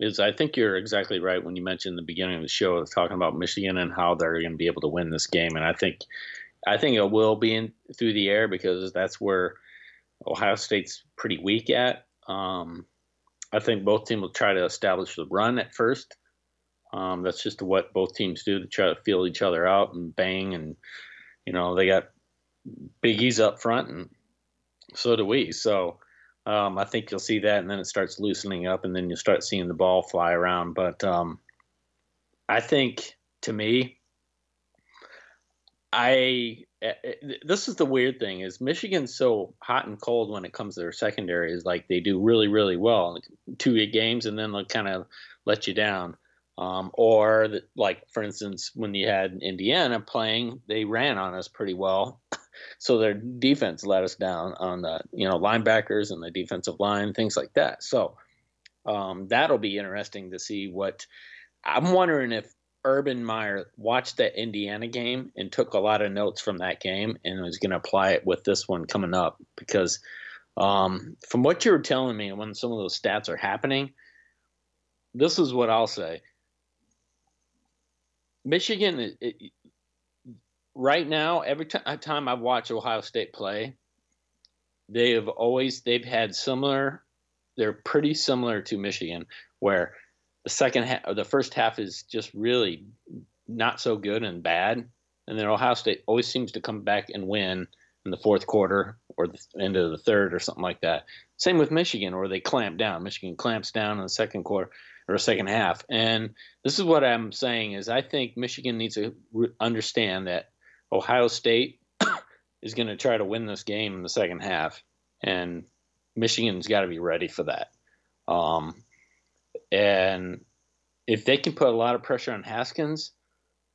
Is I think you're exactly right when you mentioned the beginning of the show talking about Michigan and how they're going to be able to win this game, and I think I think it will be in through the air because that's where Ohio State's pretty weak at. Um, I think both teams will try to establish the run at first. Um, that's just what both teams do to try to feel each other out and bang, and you know they got biggies up front, and so do we. So um, I think you'll see that, and then it starts loosening up, and then you'll start seeing the ball fly around. But um, I think, to me, I eh, eh, this is the weird thing is Michigan's so hot and cold when it comes to their secondary is like they do really really well two games and then they'll kind of let you down. Um, or like for instance when you had Indiana playing, they ran on us pretty well, so their defense let us down on the you know linebackers and the defensive line things like that. So um, that'll be interesting to see what. I'm wondering if Urban Meyer watched that Indiana game and took a lot of notes from that game and was going to apply it with this one coming up because um, from what you were telling me when some of those stats are happening, this is what I'll say. Michigan, it, it, right now, every t- uh, time I watch Ohio State play, they have always they've had similar. They're pretty similar to Michigan, where the second half, or the first half is just really not so good and bad, and then Ohio State always seems to come back and win in the fourth quarter or the end of the third or something like that. Same with Michigan, where they clamp down. Michigan clamps down in the second quarter or a second half, and this is what I'm saying is I think Michigan needs to understand that Ohio State is going to try to win this game in the second half, and Michigan's got to be ready for that. Um, and if they can put a lot of pressure on Haskins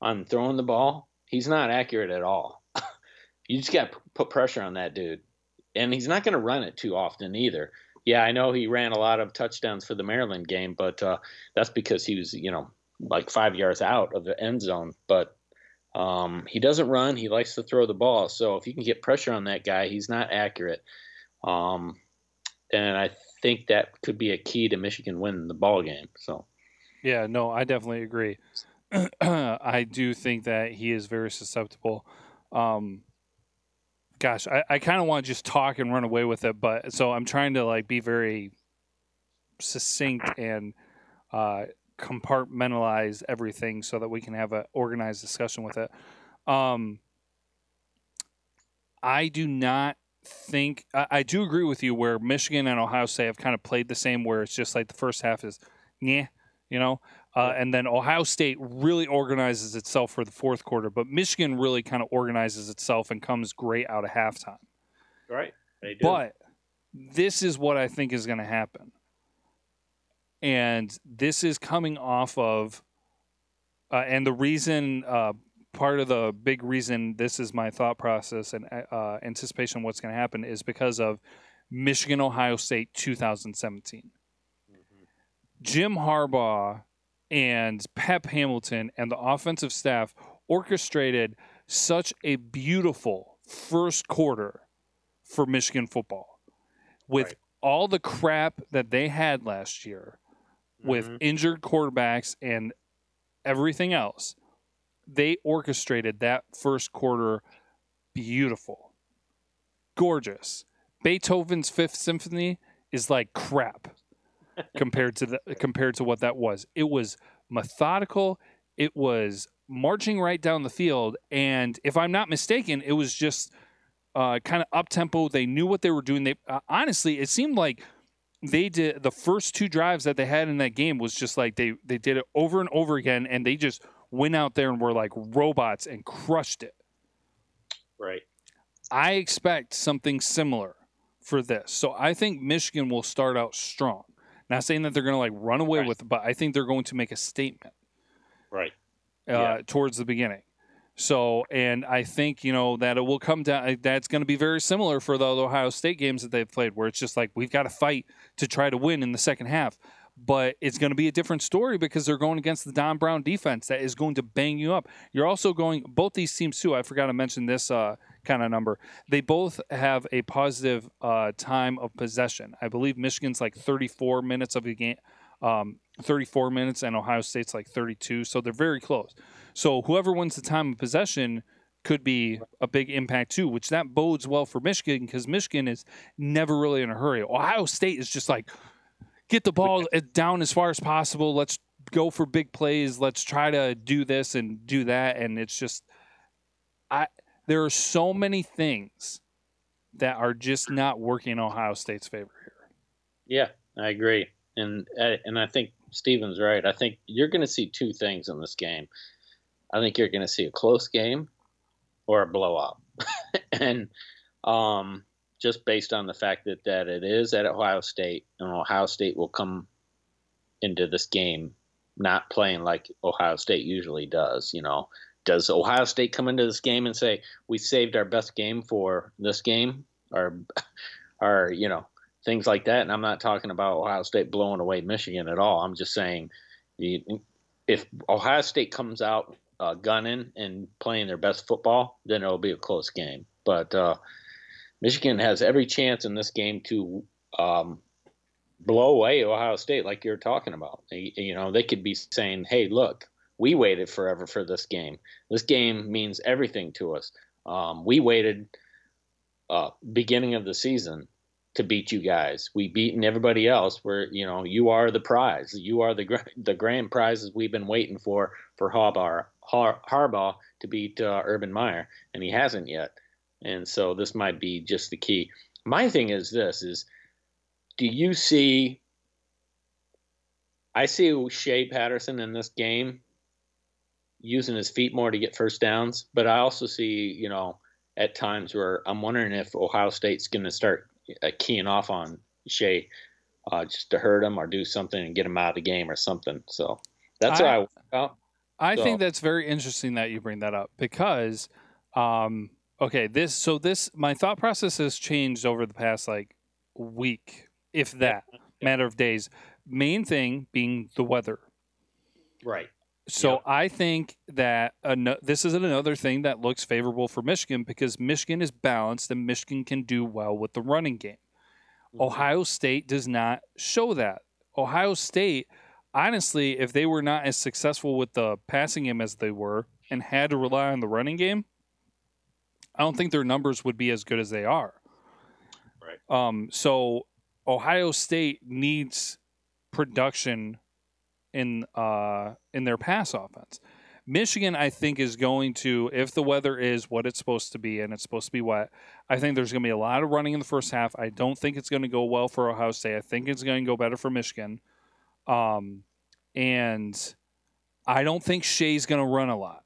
on throwing the ball, he's not accurate at all. you just got to put pressure on that dude. And he's not going to run it too often either. Yeah, I know he ran a lot of touchdowns for the Maryland game, but uh, that's because he was, you know, like five yards out of the end zone. But um, he doesn't run. He likes to throw the ball. So if you can get pressure on that guy, he's not accurate. Um, and I think that could be a key to Michigan winning the ball game. So, Yeah, no, I definitely agree. I do think that he is very susceptible. Um, gosh, I, I kind of want to just talk and run away with it, but so I'm trying to like be very succinct and uh, compartmentalize everything so that we can have an organized discussion with it. Um, I do not think I, I do agree with you where Michigan and Ohio State have kind of played the same, where it's just like the first half is, yeah, you know, uh, and then Ohio State really organizes itself for the fourth quarter, but Michigan really kind of organizes itself and comes great out of halftime. right, they do. But this is what I think is going to happen. And this is coming off of, uh, and the reason, uh, part of the big reason this is my thought process and uh, anticipation of what's going to happen is because of Michigan, Ohio State 2017. Jim Harbaugh and Pep Hamilton and the offensive staff orchestrated such a beautiful first quarter for Michigan football with Right. all the crap that they had last year with Mhm. injured quarterbacks and everything else. They orchestrated that first quarter beautiful. Gorgeous. Beethoven's 5th symphony is like crap compared to the compared to what that was. It was methodical. It was marching right down the field, and if I'm not mistaken, it was just uh, kind of up tempo. They knew what they were doing. They uh, honestly, it seemed like they did the first two drives that they had in that game was just like they they did it over and over again, and they just went out there and were like robots and crushed it. right. I expect something similar for this. So I think Michigan will start out strong. Not saying that they're going to like run away Right. with it, but I think they're going to make a statement Right. uh, Yeah. towards the beginning. So, and I think you know that it will come down. That's going to be very similar for the Ohio State games that they've played, where it's just like we've got to fight to try to win in the second half. But it's going to be a different story because they're going against the Don Brown defense that is going to bang you up. You're also going both these teams too. I forgot to mention this uh, kind of number. They both have a positive uh, time of possession. I believe Michigan's like 34 minutes of a game, um, 34 minutes, and Ohio State's like 32. So they're very close. So whoever wins the time of possession could be a big impact too, which that bodes well for Michigan because Michigan is never really in a hurry. Ohio State is just like get the ball down as far as possible. Let's go for big plays. Let's try to do this and do that. And it's just I there are so many things that are just not working in Ohio State's favor here. Yeah, I agree, and uh, and I think Steven's right. I think you're going to see two things in this game. I think you're going to see a close game or a blowout, and um, just based on the fact that that it is at Ohio State, and Ohio State will come into this game not playing like Ohio State usually does. You know, does Ohio State come into this game and say we saved our best game for this game, or, or you know, things like that? And I'm not talking about Ohio State blowing away Michigan at all. I'm just saying, if Ohio State comes out uh, gunning and playing their best football, then it'll be a close game. But uh, Michigan has every chance in this game to um, blow away Ohio State, like you're talking about. They- You know, they could be saying, "Hey, look, we waited forever for this game. This game means everything to us. Um, we waited uh, beginning of the season to beat you guys. We beaten everybody else. Where you know you are the prize. You are the the grand prizes we've been waiting for for Harbaugh Har- Harbaugh to beat uh, Urban Meyer, and he hasn't yet. And so this might be just the key. My thing is this: is do you see? I see Shea Patterson in this game using his feet more to get first downs, but I also see, you know, at times where I'm wondering if Ohio State's going to start uh, keying off on Shea uh, just to hurt him or do something and get him out of the game or something. So that's I- what I. I So- think that's very interesting that you bring that up because, um, okay, this so this my thought process has changed over the past like week, if that matter of days. Main thing being the weather. right. So Yep. I think that ano- this is another thing that looks favorable for Michigan because Michigan is balanced and Michigan can do well with the running game. Mm-hmm. Ohio State does not show that. Ohio State, honestly, if they were not as successful with the passing game as they were and had to rely on the running game, I don't think their numbers would be as good as they are. Right. Um, so Ohio State needs production in uh, in their pass offense. Michigan, I think, is going to if the weather is what it's supposed to be and it's supposed to be wet. I think there's going to be a lot of running in the first half. I don't think it's going to go well for Ohio State. I think it's going to go better for Michigan. Um, and I don't think Shea's going to run a lot.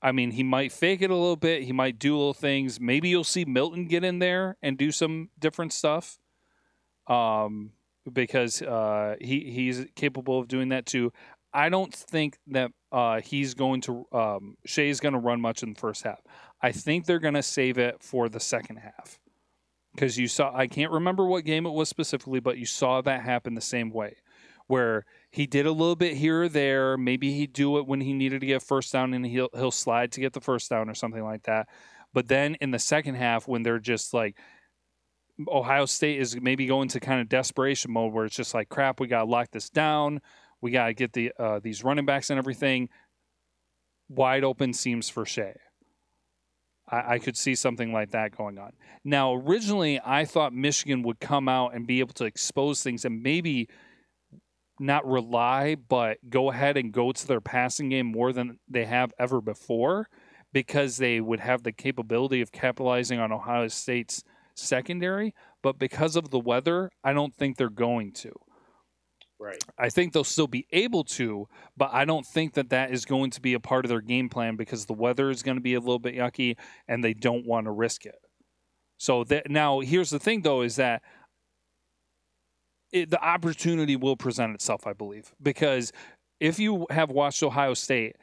I mean, he might fake it a little bit. He might do little things. Maybe you'll see Milton get in there and do some different stuff. Um, because uh, he he's capable of doing that too. I don't think that uh, he's going to um, Shea's going to run much in the first half. I think they're going to save it for the second half because you saw I can't remember what game it was specifically, but you saw that happen the same way, where he did a little bit here or there. Maybe he'd do it when he needed to get first down, and he'll he'll slide to get the first down or something like that. But then in the second half, when they're just like Ohio State is maybe going to kind of desperation mode, where it's just like crap, we got to lock this down, we got to get the uh, these running backs and everything wide open seams for Shea. I, I could see something like that going on. Now, originally, I thought Michigan would come out and be able to expose things and maybe not rely, but go ahead and go to their passing game more than they have ever before because they would have the capability of capitalizing on Ohio State's secondary. But because of the weather, I don't think they're going to. Right. I think they'll still be able to, but I don't think that that is going to be a part of their game plan because the weather is going to be a little bit yucky and they don't want to risk it. So that now here's the thing though is that it, the opportunity will present itself, I believe, because if you have watched Ohio State,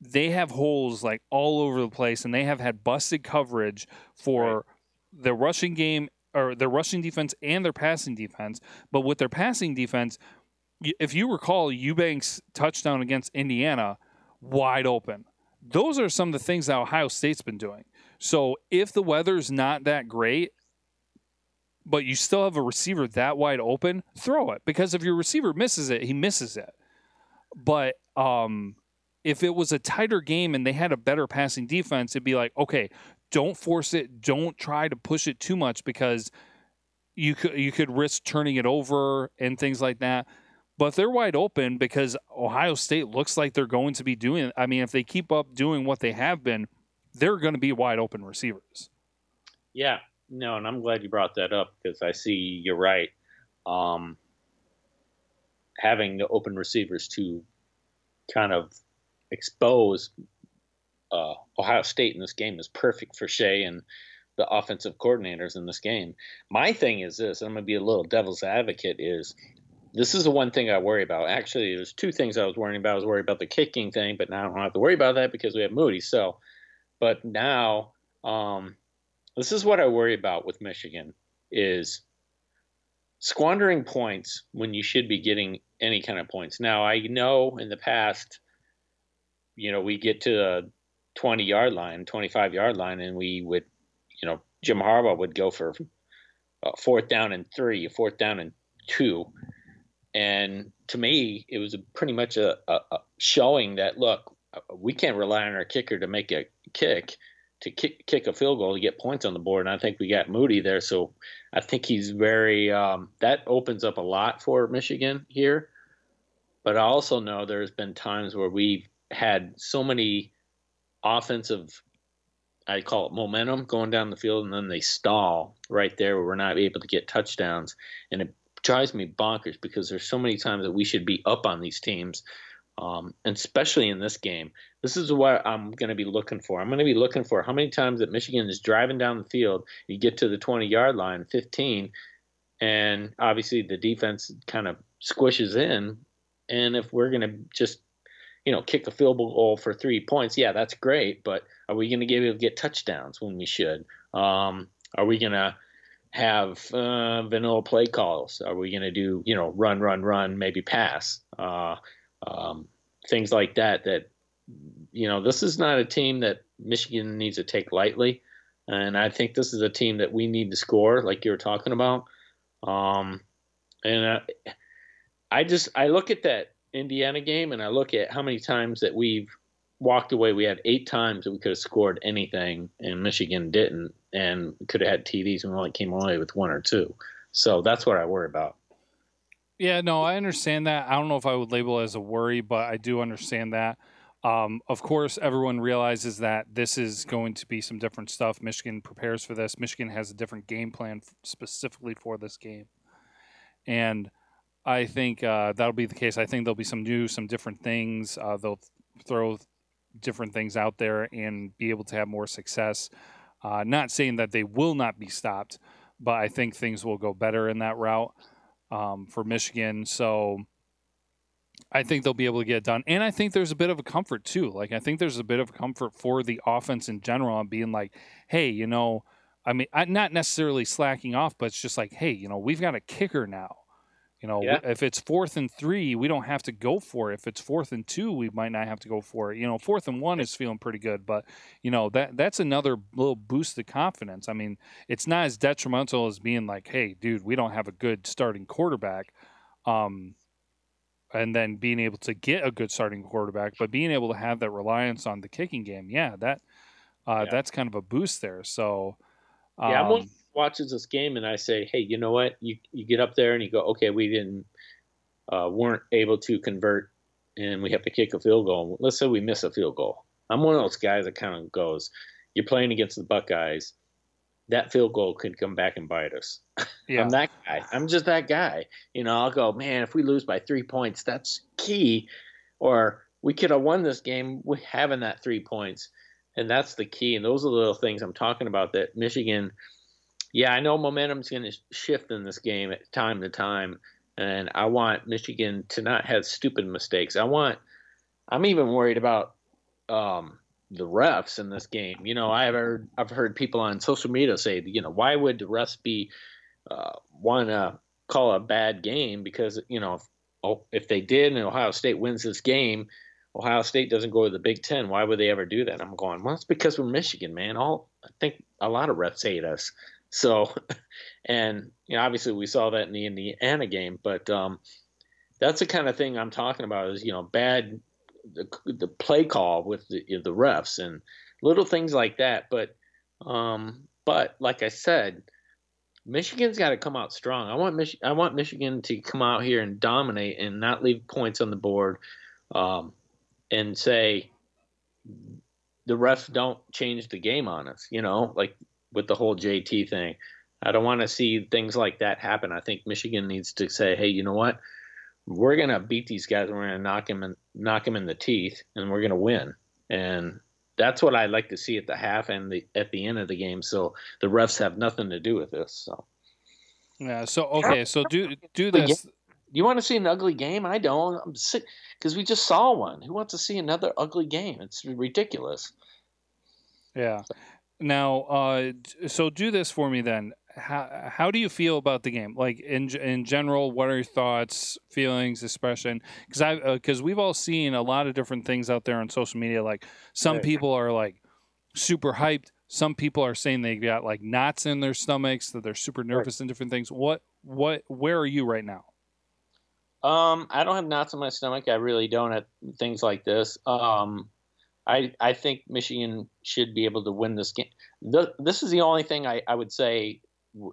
they have holes like all over the place, and they have had busted coverage for right. their rushing game or their rushing defense and their passing defense. But with their passing defense, if you recall Eubanks' touchdown against Indiana, wide open. Those are some of the things that Ohio State's been doing. So if the weather's not that great, but you still have a receiver that wide open, throw it because if your receiver misses it, he misses it. But um, if it was a tighter game and they had a better passing defense, it'd be like, okay, don't force it, don't try to push it too much because you could you could risk turning it over and things like that. But they're wide open because Ohio State looks like they're going to be doing. I mean, if they keep up doing what they have been, they're going to be wide open receivers. Yeah, no, and I'm glad you brought that up because I see you're right. Um, having the open receivers to kind of expose uh, Ohio State in this game is perfect for Shea and the offensive coordinators in this game. My thing is this: and I'm going to be a little devil's advocate. Is this is the one thing I worry about? Actually, there's two things I was worrying about. I was worried about the kicking thing, but now I don't have to worry about that because we have Moody. So, but now um, this is what I worry about with Michigan is squandering points when you should be getting any kind of points. Now I know in the past, you know, we get to the 20 yard line, 25 yard line, and we would, you know, Jim Harbaugh would go for uh, fourth down and three, fourth down and two, and to me, it was a, pretty much a, a, a, showing that look, uh, we can't rely on our kicker to make a kick, to kick, kick a field goal to get points on the board. And I think we got Moody there, so I think he's very. Um, that opens up a lot for Michigan here. But I also know there's been times where we've had so many offensive I call it momentum going down the field, and then they stall right there where we're not able to get touchdowns. And it drives me bonkers because there's so many times that we should be up on these teams, um, and especially in this game. This is what I'm going to be looking for. I'm going to be looking for how many times that Michigan is driving down the field. You get to the 20 yard line, 15, and obviously the defense kind of squishes in. And if we're going to just you know, kick a field goal for three points, yeah, that's great. But are we going to be able to get touchdowns when we should? Um, are we going to have uh, vanilla play calls? Are we going to do, you know, run, run, run, maybe pass? Uh, um, things like that. That you know, this is not a team that Michigan needs to take lightly, and I think this is a team that we need to score, like you were talking about. Um, and uh, I just I look at that Indiana game and I look at how many times that we've walked away. We had eight times that we could have scored anything, and Michigan didn't, and could have had TDs and we only came away with one or two. So that's what I worry about. Yeah, no, I understand that. I don't know if I would label it as a worry, but I do understand that. Um, of course, everyone realizes that this is going to be some different stuff. Michigan prepares for this. Michigan has a different game plan specifically for this game. And I think uh, that'll be the case. I think there'll be some new, some different things. Uh, they'll throw different things out there and be able to have more success. Uh, not saying that they will not be stopped, but I think things will go better in that route um, for Michigan. So I think they'll be able to get it done. And I think there's a bit of a comfort too. Like I think there's a bit of comfort for the offense in general on being like, hey, you know, I mean, not necessarily slacking off, but it's just like, hey, you know, we've got a kicker now. You know, yeah. if it's fourth and three, we don't have to go for it. If it's fourth and two, we might not have to go for it. You know, fourth and one is feeling pretty good, but you know that that's another little boost of confidence. I mean, it's not as detrimental as being like, "Hey, dude, we don't have a good starting quarterback," um, and then being able to get a good starting quarterback, but being able to have that reliance on the kicking game, yeah, that uh, yeah. that's kind of a boost there. So, um, yeah, watches this game and I say, hey, you know what? You you get up there and you go, okay, we didn't uh, weren't able to convert and we have to kick a field goal. Let's say we miss a field goal. I'm one of those guys that kind of goes, you're playing against the Buckeyes. That field goal could come back and bite us. Yeah. I'm that guy. I'm just that guy. You know, I'll go, man, if we lose by three points, that's key. Or we could have won this game with having that three points. And that's the key. And those are the little things I'm talking about that Michigan – yeah, I know momentum's going to shift in this game at time to time, and I want Michigan to not have stupid mistakes. I want. I'm even worried about um, the refs in this game. You know, I've heard I've heard people on social media say, you know, why would the refs be uh, want to call a bad game because you know if, oh, if they did and Ohio State wins this game, Ohio State doesn't go to the Big Ten. Why would they ever do that? I'm going, well, it's because we're Michigan, man. All I think a lot of refs hate us. So, and you know, obviously we saw that in the Indiana game, but um, that's the kind of thing I'm talking about. Is you know bad the, the play call with the, the refs and little things like that. But um, but like I said, Michigan's got to come out strong. I want Mich- I want Michigan to come out here and dominate and not leave points on the board, um, and say the refs don't change the game on us. You know, like with the whole JT thing. I don't want to see things like that happen. I think Michigan needs to say, hey, you know what? we're gonna beat these guys. We're gonna knock them in, knock them in the teeth, and we're gonna win. And that's what I like to see at the half and the at the end of the game. So the refs have nothing to do with this. So yeah. So okay. So do do this. You want to see an ugly game? I don't. I'm sick because we just saw one. Who wants to see another ugly game? It's ridiculous. Yeah. Now, uh, so do this for me then how how do you feel about the game? Like in in general, what are your thoughts, feelings, expression? Because I because uh, we've all seen a lot of different things out there on social media. Like some people are like super hyped. Some people are saying they got like knots in their stomachs that they're super nervous right. and different things. What what where are you right now? Um, I don't have knots in my stomach. I really don't at things like this. Um, I I think Michigan should be able to win this game. The, this is the only thing I, I would say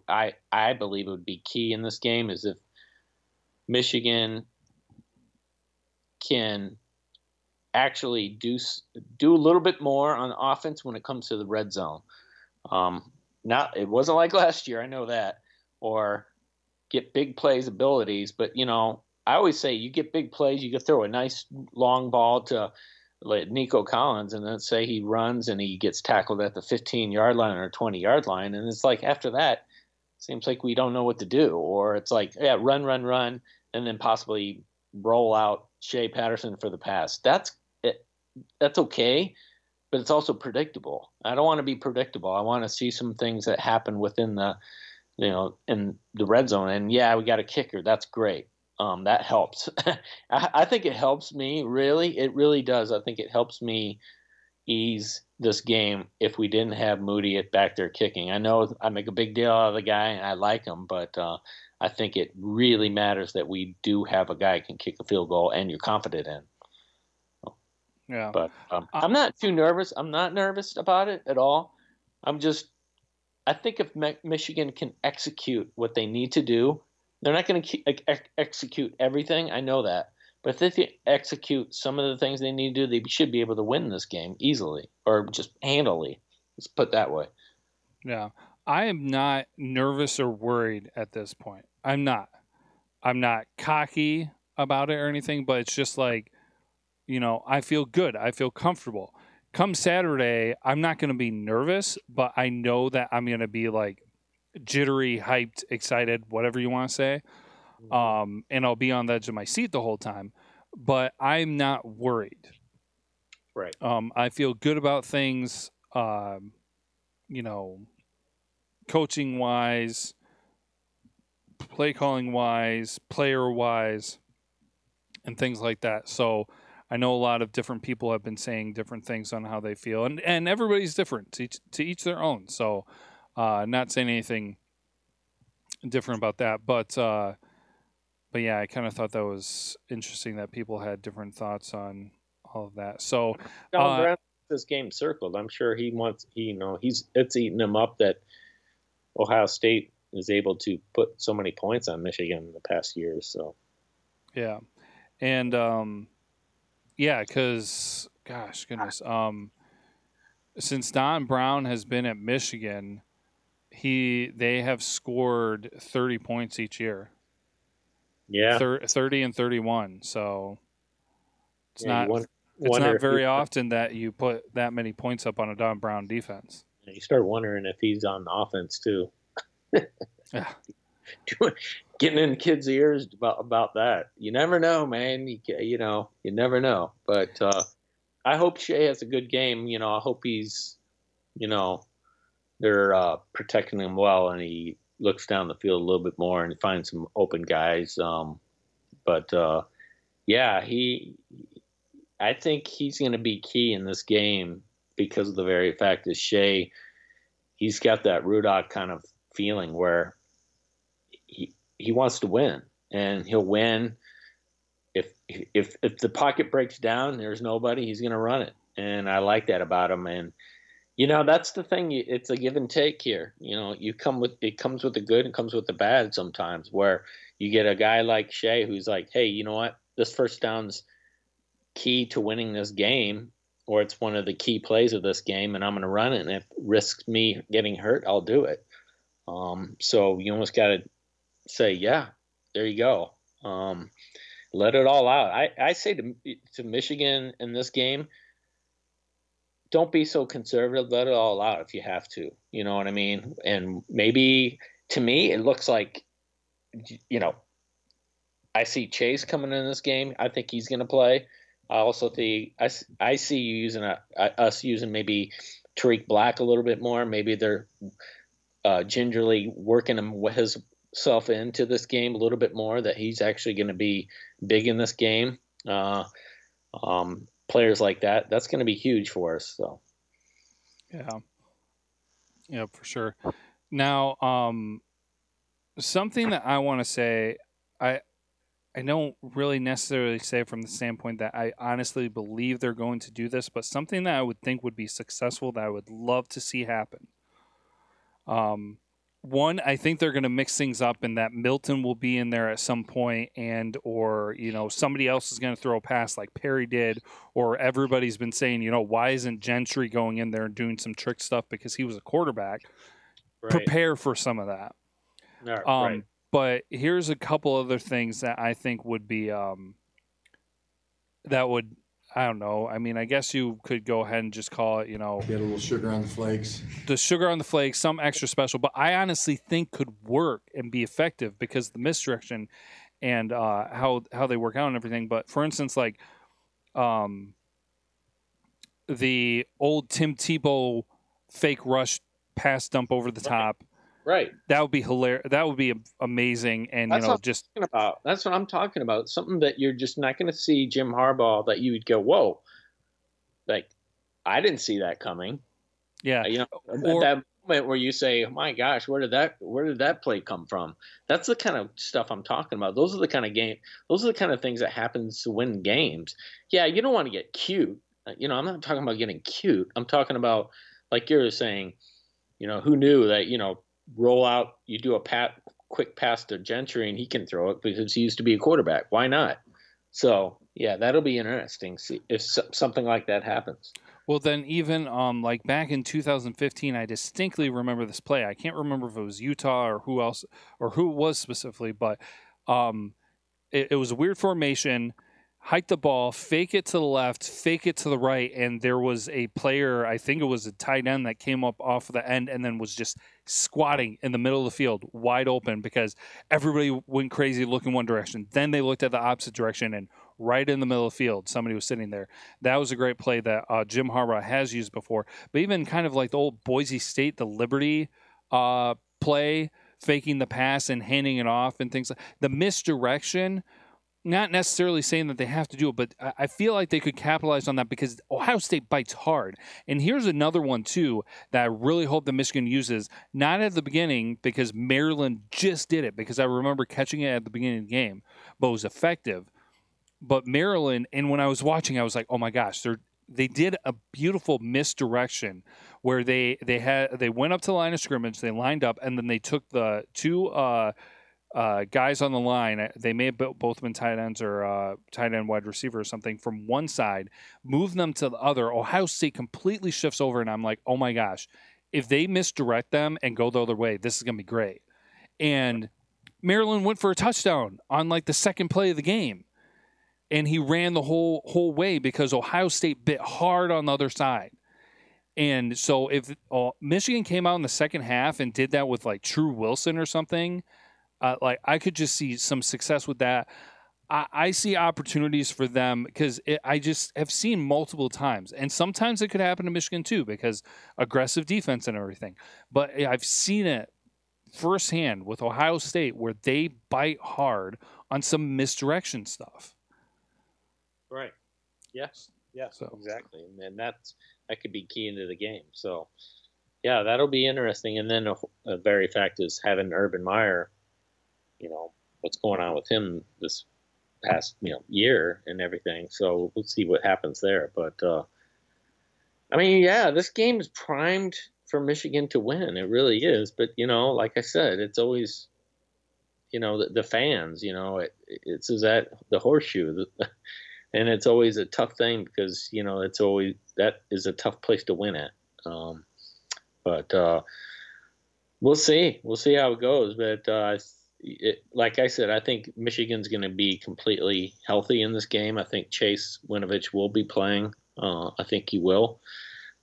I I believe would be key in this game is if Michigan can actually do do a little bit more on offense when it comes to the red zone. Um, not it wasn't like last year, I know that, or get big plays abilities, but you know I always say you get big plays, you can throw a nice long ball to like Nico Collins, and then say he runs and he gets tackled at the 15 yard line or 20 yard line, and it's like after that seems like we don't know what to do, or it's like yeah, run, run, run, and then possibly roll out Shea Patterson for the pass. That's it. That's okay, but it's also predictable. I don't want to be predictable. I want to see some things that happen within the, you know, in the red zone. And yeah, we got a kicker. That's great. Um, that helps. I, I think it helps me. Really, it really does. I think it helps me ease this game if we didn't have Moody at back there kicking. I know I make a big deal out of the guy and I like him, but uh, I think it really matters that we do have a guy who can kick a field goal and you're confident in. Yeah. But um, I'm not too nervous. I'm not nervous about it at all. I'm just, I think if Michigan can execute what they need to do, they're not going to ex- execute everything. I know that. But if they execute some of the things they need to do, they should be able to win this game easily or just handily. Let's put that way. Yeah. I am not nervous or worried at this point. I'm not. I'm not cocky about it or anything, but it's just like, you know, I feel good. I feel comfortable. Come Saturday, I'm not going to be nervous, but I know that I'm going to be like jittery, hyped, excited, whatever you want to say. Mm-hmm. um, and I'll be on the edge of my seat the whole time. But I'm not worried. Right. Um, I feel good about things. Um, you know, coaching wise, play calling wise, player wise, and things like that. So I know a lot of different people have been saying different things on how they feel, and and everybody's different to each, to each their own. So, uh, not saying anything different about that, but uh, but yeah, I kind of thought that was interesting that people had different thoughts on all of that. So, uh, Brown, this game circled. I'm sure he wants. He, you know, he's it's eating him up that Ohio State is able to put so many points on Michigan in the past years. So, yeah, and um, yeah, because gosh, goodness, um, since Don Brown has been at Michigan, he they have scored 30 points each year. Yeah, Thir- thirty and thirty-one. So it's yeah, not wonder, it's not very often that you put that many points up on a Don Brown defense. You start wondering if he's on offense too. Yeah. Getting in kids' ears about about that. You never know, man. You you know you never know. But uh, I hope Shea has a good game. You know, I hope he's, you know, they're uh, protecting him well, and he looks down the field a little bit more and finds some open guys. Um, but uh, yeah, he, I think he's going to be key in this game because of the very fact that Shea, he's got that Rudock kind of feeling where he he wants to win, and he'll win. If if if the pocket breaks down, there's nobody. He's going to run it, and I like that about him. And you know that's the thing. It's a give and take here. You know, you come with it comes with the good and comes with the bad sometimes. Where you get a guy like Shea who's like, hey, you know what? This first down's key to winning this game, or it's one of the key plays of this game, and I'm going to run it. And if it risks me getting hurt, I'll do it. Um, so you almost got to say, yeah, there you go. Um, let it all out. I, I say to to Michigan in this game, don't be so conservative. Let it all out if you have to. You know what I mean? And maybe to me, it looks like, you know, I see Chase coming in this game. I think he's going to play. I also think I, I see you using a, us using maybe Tarik Black a little bit more. Maybe they're uh, gingerly working him himself into this game a little bit more. That he's actually going to be big in this game. Uh, um, players like that, that's going to be huge for us. So, yeah, yeah, for sure. Now, um, something that I want to say, I I don't really necessarily say from the standpoint that I honestly believe they're going to do this, but something that I would think would be successful that I would love to see happen. Um, one, I think they're going to mix things up, and that Milton will be in there at some point, and or you know somebody else is going to throw a pass like Perry did, or everybody's been saying, you know, why isn't Gentry going in there and doing some trick stuff because he was a quarterback? right. Prepare for some of that. Um, right. But here's a couple other things that I think would be um, that would I don't know. I mean, I guess you could go ahead and just call it, you know, Get a little sugar on the flakes. the sugar on the flakes, some extra special. But I honestly think could work and be effective because the misdirection and uh, how how they work out and everything. But for instance, like um, the old Tim Tebow fake rush pass dump over the top. Right. That would be hilarious. That would be amazing, and That's you know, just talking about. That's what I'm talking about. Something that you're just not going to see Jim Harbaugh that you would go, whoa, like I didn't see that coming. yeah, You know, Or- at that moment where you say, my gosh, where did that where did that play come from? That's the kind of stuff I'm talking about. Those are the kind of game. Those are the kind of things that happens to win games. Yeah, you don't want to get cute. Uh, You know, I'm not talking about getting cute. I'm talking about like you're saying. You know, who knew that? You know, roll out. You do a pat quick pass to Gentry and he can throw it because he used to be a quarterback. Why not? So yeah, that'll be interesting. See if something like that happens. Well, then even um, like back in 2015, I distinctly remember this play. I can't remember if it was Utah or who else or who it was specifically, but um, it, it was a weird formation. Hike the ball, fake it to the left, fake it to the right, and there was a player. I think it was a tight end that came up off of the end and then was just squatting in the middle of the field, wide open, because everybody went crazy looking one direction. Then they looked at the opposite direction and right in the middle of the field, somebody was sitting there. That was a great play that uh, Jim Harbaugh has used before. But even kind of like the old Boise State, the Liberty uh, play, faking the pass and handing it off and things like the misdirection. Not necessarily saying that they have to do it, but I feel like they could capitalize on that because Ohio State bites hard. And here's another one too that I really hope that Michigan uses. Not at the beginning because Maryland just did it because I remember catching it at the beginning of the game, but was effective but Maryland, and when I was watching, I was like, oh my gosh, they're they did a beautiful misdirection where they they had they went up to the line of scrimmage, they lined up, and then they took the two uh, uh, guys on the line. They may have both been tight ends or uh, tight end wide receiver or something from one side, move them to the other. Ohio State completely shifts over, and I'm like, oh my gosh, if they misdirect them and go the other way, this is gonna be great. And Maryland went for a touchdown on like the second play of the game and he ran the whole whole way because Ohio State bit hard on the other side. And so if uh, Michigan came out in the second half and did that with like Tru Wilson or something, uh, like I could just see some success with that. I, I see opportunities for them because I just have seen multiple times, and sometimes it could happen to Michigan too because aggressive defense and everything. But I've seen it firsthand with Ohio State where they bite hard on some misdirection stuff. Right. Yes. Yes. So- exactly, and, that's that could be key into the game. So, yeah, that'll be interesting. And then a, a very fact is having Urban Meyer. You know what's going on with him this past you know year and everything. So we'll see what happens there. But uh, I mean, yeah, this game is primed for Michigan to win. It really is. But you know, like I said, it's always you know the, the fans. You know, it, it's is that the horseshoe. And it's always a tough thing because you know it's always that is a tough place to win at. Um, but uh, we'll see, we'll see how it goes. But uh, it, like I said, I think Michigan's going to be completely healthy in this game. I think Chase Winovich will be playing. Uh, I think he will.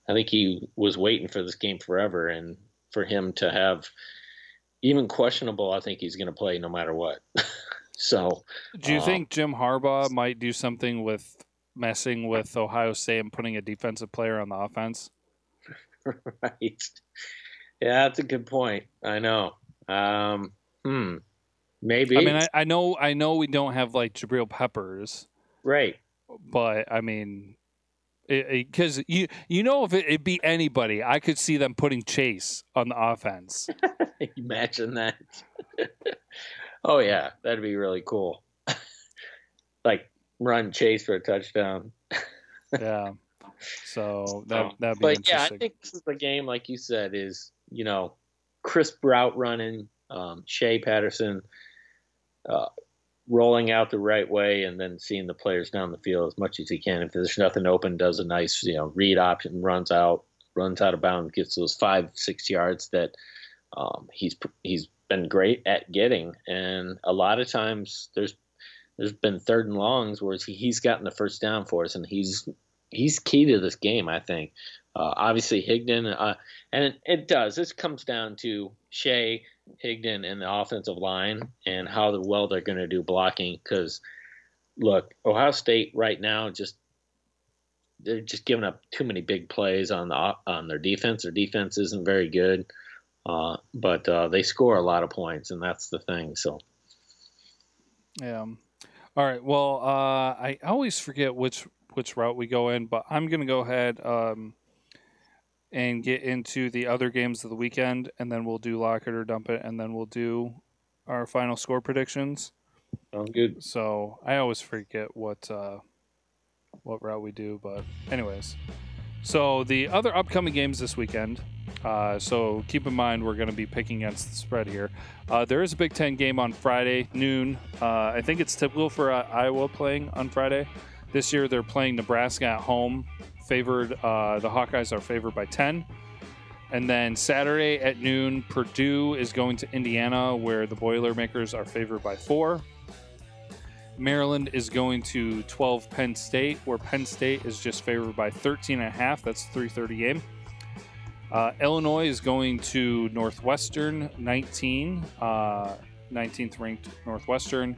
I think he was waiting for this game forever, and for him to have even questionable, I think he's going to play no matter what. so Do you Uh, think Jim Harbaugh might do something with messing with Ohio State and putting a defensive player on the offense? right. Yeah, that's a good point. I know. Um, hmm. Maybe. I mean, I, I know, I know, we don't have like Jabrill Peppers, right. but I mean, because you you know, if it, it'd be anybody, I could see them putting Chase on the offense. Imagine that. oh yeah, that'd be really cool. like run chase for a touchdown. yeah. So that Um, that'd be but yeah, I think this is the game, like you said, is you know crisp route running, um, Shea Patterson uh, rolling out the right way, and then seeing the players down the field as much as he can. If there's nothing open, does a nice you know read option, runs out, runs out of bounds, gets those five six yards that um, he's he's been great at getting. And a lot of times there's there's been third and longs where he's gotten the first down for us, and he's he's key to this game, I think. Uh, obviously, Higdon, uh, and it, does. This comes down to Shea, Higdon, and the offensive line and how well they're going to do blocking. Because, look, Ohio State right now just they're just giving up too many big plays on the on their defense. Their defense isn't very good, uh, but uh, they score a lot of points, and that's the thing. So, Yeah. All right. Well, uh, I always forget which which route we go in, but I'm gonna go ahead um, and get into the other games of the weekend, and then we'll do lock it or dump it, and then we'll do our final score predictions. sounds good. So I always forget what uh, what route we do, but anyways. So the other upcoming games this weekend. Uh, so keep in mind we're going to be picking against the spread here. Uh, there is a Big Ten game on Friday noon. Uh, I think it's typical for uh, Iowa playing on Friday. This year they're playing Nebraska at home. Favored, uh, the Hawkeyes are favored by 10. And then Saturday at noon, Purdue is going to Indiana, where the Boilermakers are favored by four. Maryland is going to 12 Penn State, where Penn State is just favored by 13 and a half. That's a 3:30 game. Uh, Illinois is going to Northwestern, 19, uh, 19th ranked Northwestern.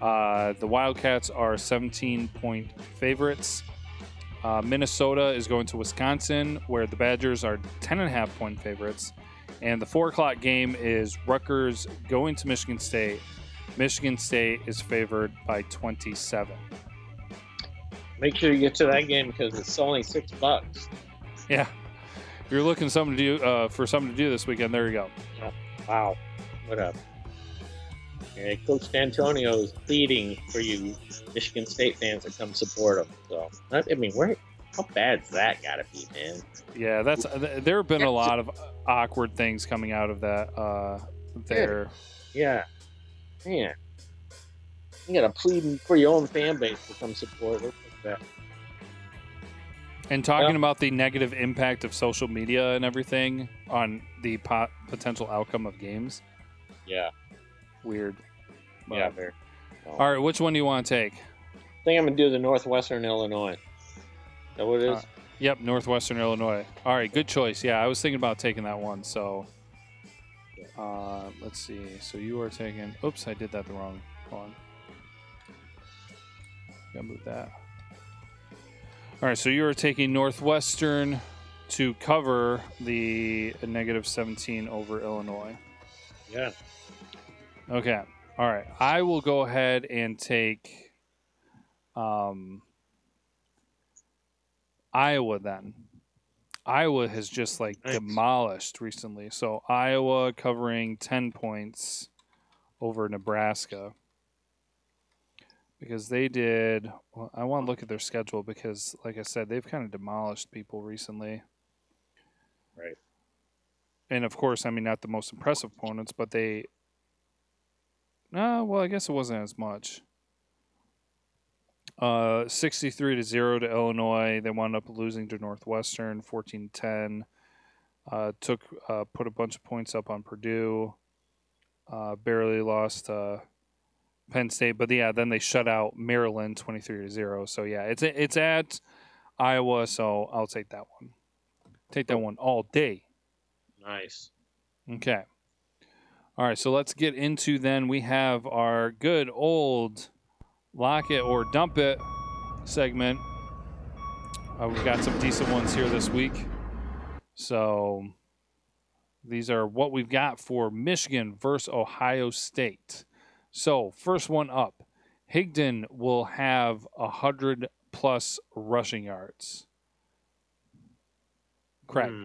Uh, the Wildcats are 17 point favorites. Uh, Minnesota is going to Wisconsin, where the Badgers are 10 and a half point favorites. And the four o'clock game is Rutgers going to Michigan State. Michigan State is favored by 27. Make sure you get to that game because it's only six bucks. Yeah. If you're looking something to do uh, for something to do this weekend, there you go. Wow. What up? Yeah, Coach D'Antonio is pleading for you Michigan State fans to come support him. So, I mean, where, how bad's that got to be, man? Yeah, that's there have been a lot of awkward things coming out of that uh, there. Yeah. Man. You got to plead for your own fan base to come support. Look at that. And talking Yeah. about the negative impact of social media and everything on the pot- potential outcome of games. Yeah. Weird. But- Yeah, very. All right, which one do you want to take? I think I'm going to do the Northwestern Illinois. Is that what it is? Uh, Yep, Northwestern Illinois. All right, good choice. Yeah, I was thinking about taking that one. So, uh, let's see. So you are taking. Oops, I did that the wrong. Hold on. Gotta move that. All right, so you are taking Northwestern to cover the negative 17 over Illinois. Yeah. Okay. All right. I will go ahead and take um, Iowa then. Iowa has just like demolished recently. So Iowa covering 10 points over Nebraska. Because they did. Well, I want to look at their schedule because, like I said, they've kind of demolished people recently. Right. And of course, I mean, not the most impressive opponents, but they. No, well, I guess it wasn't as much. Uh, 63 to 0 to Illinois. They wound up losing to Northwestern 14 10. Uh, took uh, put a bunch of points up on Purdue. Uh, barely lost uh, Penn State, but yeah, then they shut out Maryland 23 to 0. So yeah, it's it's at Iowa, so I'll take that one. Take that one all day. Nice. Okay. All right, so let's get into then. We have our good old lock it or dump it segment. Uh, we've got some decent ones here this week. So these are what we've got for Michigan versus Ohio State. So, first one up Higdon will have 100 plus rushing yards. Correct. Hmm.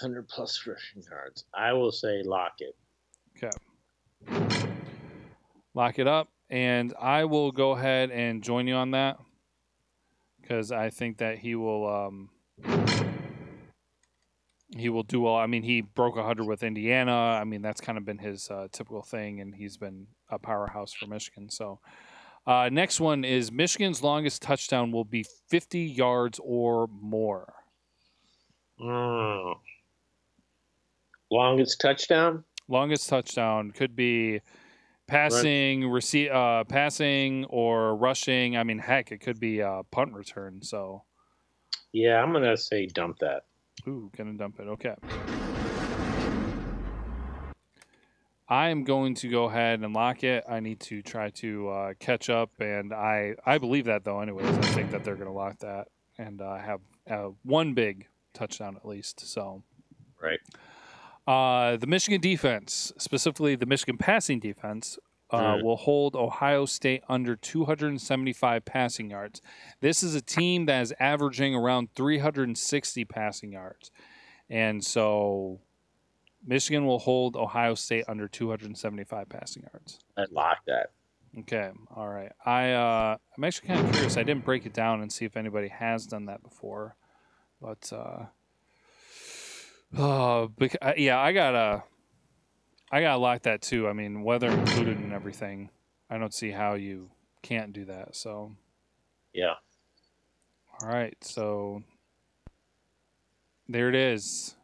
100 plus rushing yards. I will say lock it. Okay. Lock it up. And I will go ahead and join you on that because I think that he will. Um, he will do well. I mean, he broke 100 with Indiana. I mean, that's kind of been his uh, typical thing, and he's been a powerhouse for Michigan. So, uh, next one is Michigan's longest touchdown will be 50 yards or more. Mm. Longest touchdown? Longest touchdown could be passing, receive, uh, passing or rushing. I mean, heck, it could be a punt return. So, Yeah, I'm going to say dump that. ooh, gonna dump it. Okay. I am going to go ahead and lock it. I need to try to uh, catch up, and I I believe that though. Anyways, I think that they're gonna lock that and uh, have uh, one big touchdown at least. So. Right. Uh, the Michigan defense, specifically the Michigan passing defense, uh, Mm. will hold Ohio State under 275 passing yards. This is a team that is averaging around 360 passing yards. And so Michigan will hold Ohio State under 275 passing yards. I'd lock that. Okay, all right. I uh, I'm actually kind of curious. I didn't break it down and see if anybody has done that before, but uh, uh, bec- uh, yeah, I gotta, I gotta like that too. I mean, weather included and everything. I don't see how you can't do that. So, Yeah. all right. So there it is.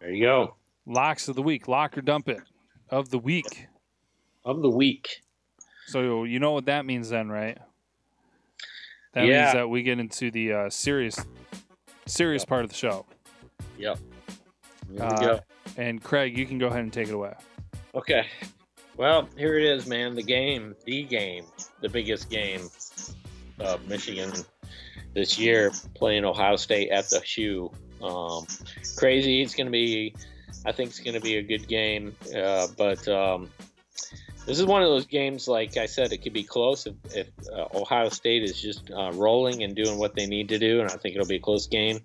There you go. Locks of the week. Lock or dump it of the week. Of the week. So you know what that means then, right? That Yeah. means that we get into the uh, serious, serious part of the show. Yep. Here Uh, we go. And Craig, you can go ahead and take it away. Okay. Well, here it is, man. The game, the game, the biggest game of Michigan this year, playing Ohio State at the shoe. Um, crazy. It's going to be, I think it's going to be a good game. Uh, but um, this is one of those games, like I said, it could be close if, if uh, Ohio State is just uh, rolling and doing what they need to do. And I think it'll be a close game,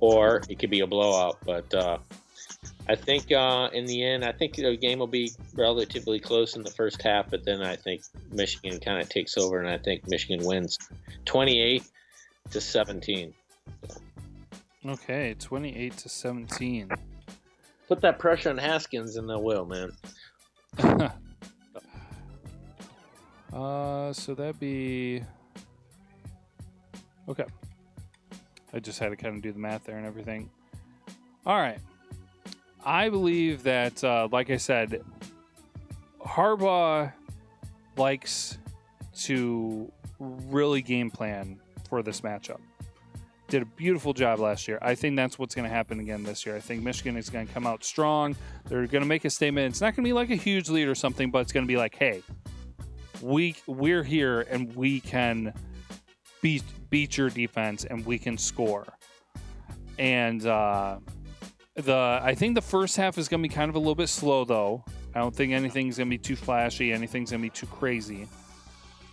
or it could be a blowout. But uh, I think uh, in the end, I think the game will be relatively close in the first half, but then I think Michigan kind of takes over, and I think Michigan wins 28 to 17. Okay, 28 to 17. Put that pressure on Haskins, and they will, man. uh, so that'd be okay. I just had to kind of do the math there and everything. All right, I believe that, uh, like I said, Harbaugh likes to really game plan for this matchup. did a beautiful job last year. I think that's what's going to happen again this year. I think Michigan is going to come out strong. They're going to make a statement. It's not going to be like a huge lead or something, but it's going to be like, hey, we we're here and we can beat beat your defense and we can score. And uh, the I think the first half is going to be kind of a little bit slow though. I don't think anything's going to be too flashy. Anything's going to be too crazy.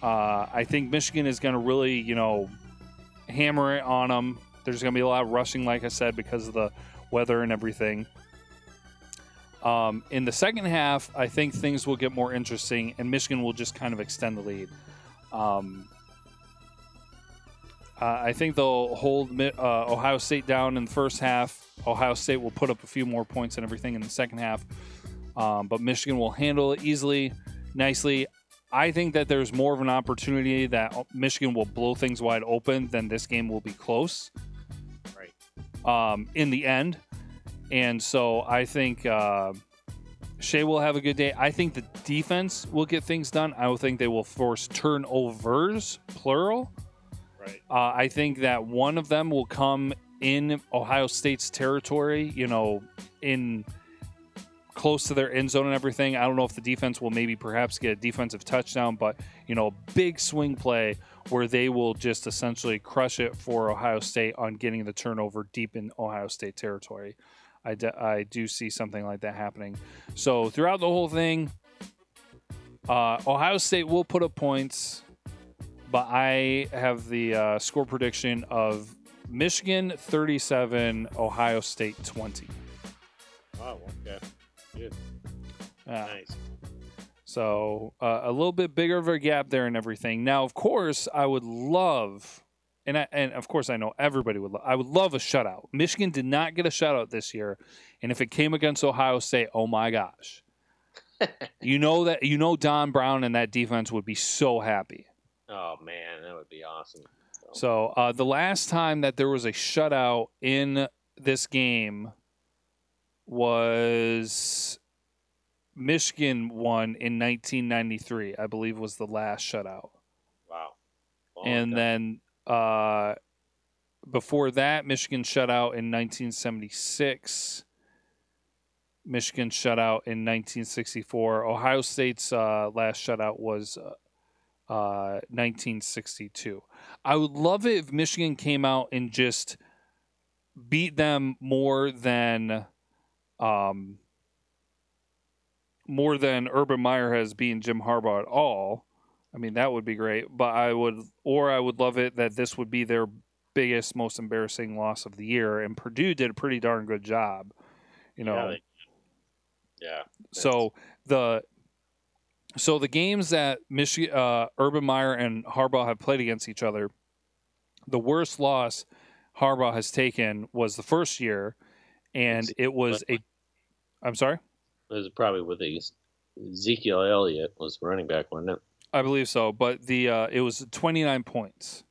Uh, I think Michigan is going to really, you know, hammer it on them. There's going to be a lot of rushing, like I said, because of the weather and everything. Um, in the second half, I think things will get more interesting, and Michigan will just kind of extend the lead. Um, uh, I think they'll hold uh, Ohio State down in the first half. Ohio State will put up a few more points and everything in the second half, um, but Michigan will handle it easily, nicely. I think that there's more of an opportunity that Michigan will blow things wide open than this game will be close. Right. Um, in the end, and so I think uh, Shea will have a good day. I think the defense will get things done. I will think they will force turnovers, plural. Right. Uh, I think that one of them will come in Ohio State's territory, you know, in close to their end zone and everything. I don't know if the defense will maybe perhaps get a defensive touchdown, but, you know, big swing play where they will just essentially crush it for Ohio State on getting the turnover deep in Ohio State territory. I, d- I do see something like that happening. So throughout the whole thing, uh, Ohio State will put up points, but I have the uh, score prediction of Michigan 37, Ohio State 20. Wow. Okay. Good. Yeah. Nice. So uh, a little bit bigger of a gap there and everything. Now, of course, I would love, and I, and of course I know everybody would. Lo- I would love a shutout. Michigan did not get a shutout this year, and if it came against Ohio State, oh my gosh, you know that you know Don Brown and that defense would be so happy. Oh man, that would be awesome. So uh, the last time that there was a shutout in this game was Michigan won in 1993. I believe was the last shutout, Wow. Long and time. then uh, before that, Michigan shut out in 1976. Michigan shutout in 1964. Ohio State's uh, last shutout was uh, uh, 1962. I would love it if Michigan came out and just beat them more than um, more than Urban Meyer has beaten Jim Harbaugh at all. I mean, that would be great. But I would, or I would love it that this would be their biggest, most embarrassing loss of the year. And Purdue did a pretty darn good job. You know, Yeah, they- yeah. so the so the games that Michigan, uh, Urban Meyer and Harbaugh have played against each other, the worst loss Harbaugh has taken was the first year, and it was a. I'm sorry. It was probably with the Ezekiel Elliott was running back, wasn't it? I believe so, but the uh, it was 29 points.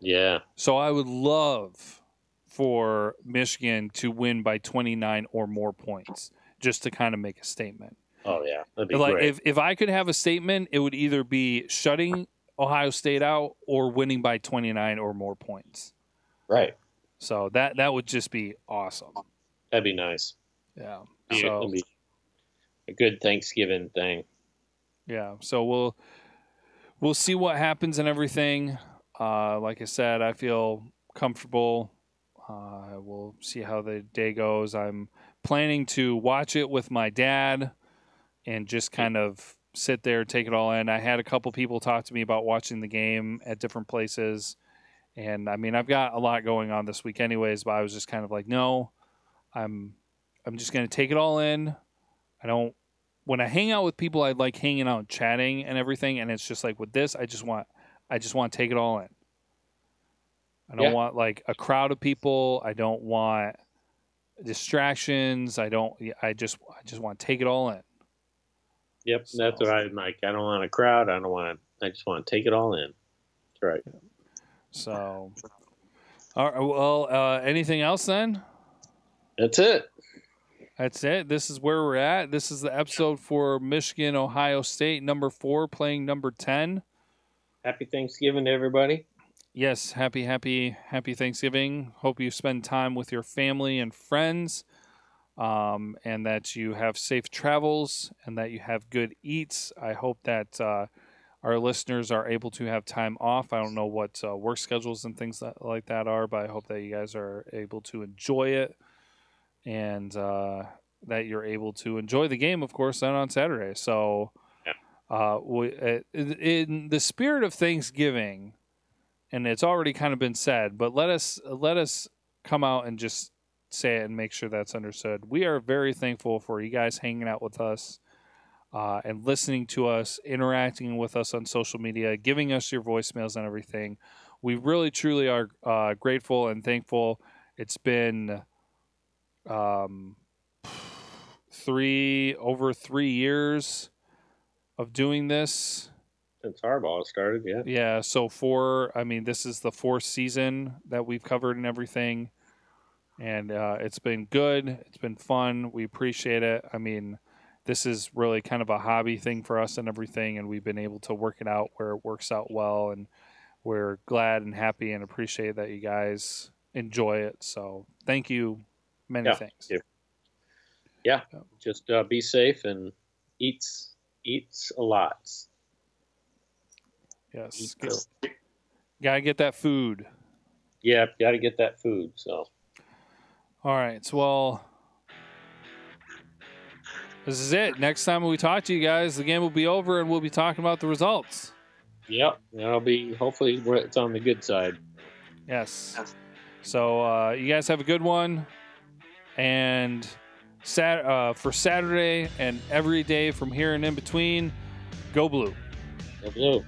Yeah. So I would love for Michigan to win by 29 or more points, just to kind of make a statement. Oh yeah. That'd be like great. if, if I could have a statement, it would either be shutting Ohio State out or winning by 29 or more points. right. So that that would just be awesome. That'd be nice. Yeah. So be a good Thanksgiving thing. yeah. So we'll we'll see what happens and everything. Uh, like I said, I feel comfortable. Uh, we'll see how the day goes. I'm planning to watch it with my dad and just kind of sit there, take it all in. I had a couple people talk to me about watching the game at different places. And I mean, I've got a lot going on this week anyways, but I was just kind of like, no, I'm I'm just going to take it all in. I don't when I hang out with people, I like hanging out and chatting and everything, and it's just like with this, I just want I just want to take it all in. I don't Yeah. want like a crowd of people. I don't want distractions. I don't. I just I just want to take it all in. Yep. So- That's what I'm like. I don't want a crowd. I don't want to. I just want to take it all in. That's right. So, all right. Well, uh, anything else then? That's it. That's it. This is where we're at. This is the episode for Michigan, Ohio State, number four playing number ten. Happy Thanksgiving to everybody. Yes, happy, happy, happy Thanksgiving. Hope you spend time with your family and friends, um, and that you have safe travels and that you have good eats. I hope that uh, our listeners are able to have time off. I don't know what uh, work schedules and things that, like that are, but I hope that you guys are able to enjoy it and uh, that you're able to enjoy the game, of course, then on Saturday. So, uh, we, uh, in the spirit of Thanksgiving, and it's already kind of been said, but let us let us come out and just say it and make sure that's understood. We are very thankful for you guys hanging out with us uh, and listening to us, interacting with us on social media, giving us your voicemails and everything. We really, truly are uh, grateful and thankful. It's been um, three over three years of doing this. Since Harbaugh started, yeah. Yeah, so four. I mean, this is the fourth season that we've covered and everything, and uh, it's been good. It's been fun. We appreciate it. I mean, this is really kind of a hobby thing for us and everything, and we've been able to work it out where it works out well, and we're glad and happy and appreciate that you guys enjoy it. So, thank you. Many Yeah, thanks. thank Yeah, just uh, be safe and eats eats a lot. Yes, Get- gotta get that food. Yeah, got to get that food. So All right. So, well, this is it. Next time we talk to you guys, the game will be over and we'll be talking about the results. yep, that'll be hopefully it's on the good side. Yes. So, uh, you guys have a good one. And sat, uh, for Saturday and every day from here and in between, go blue. Go blue.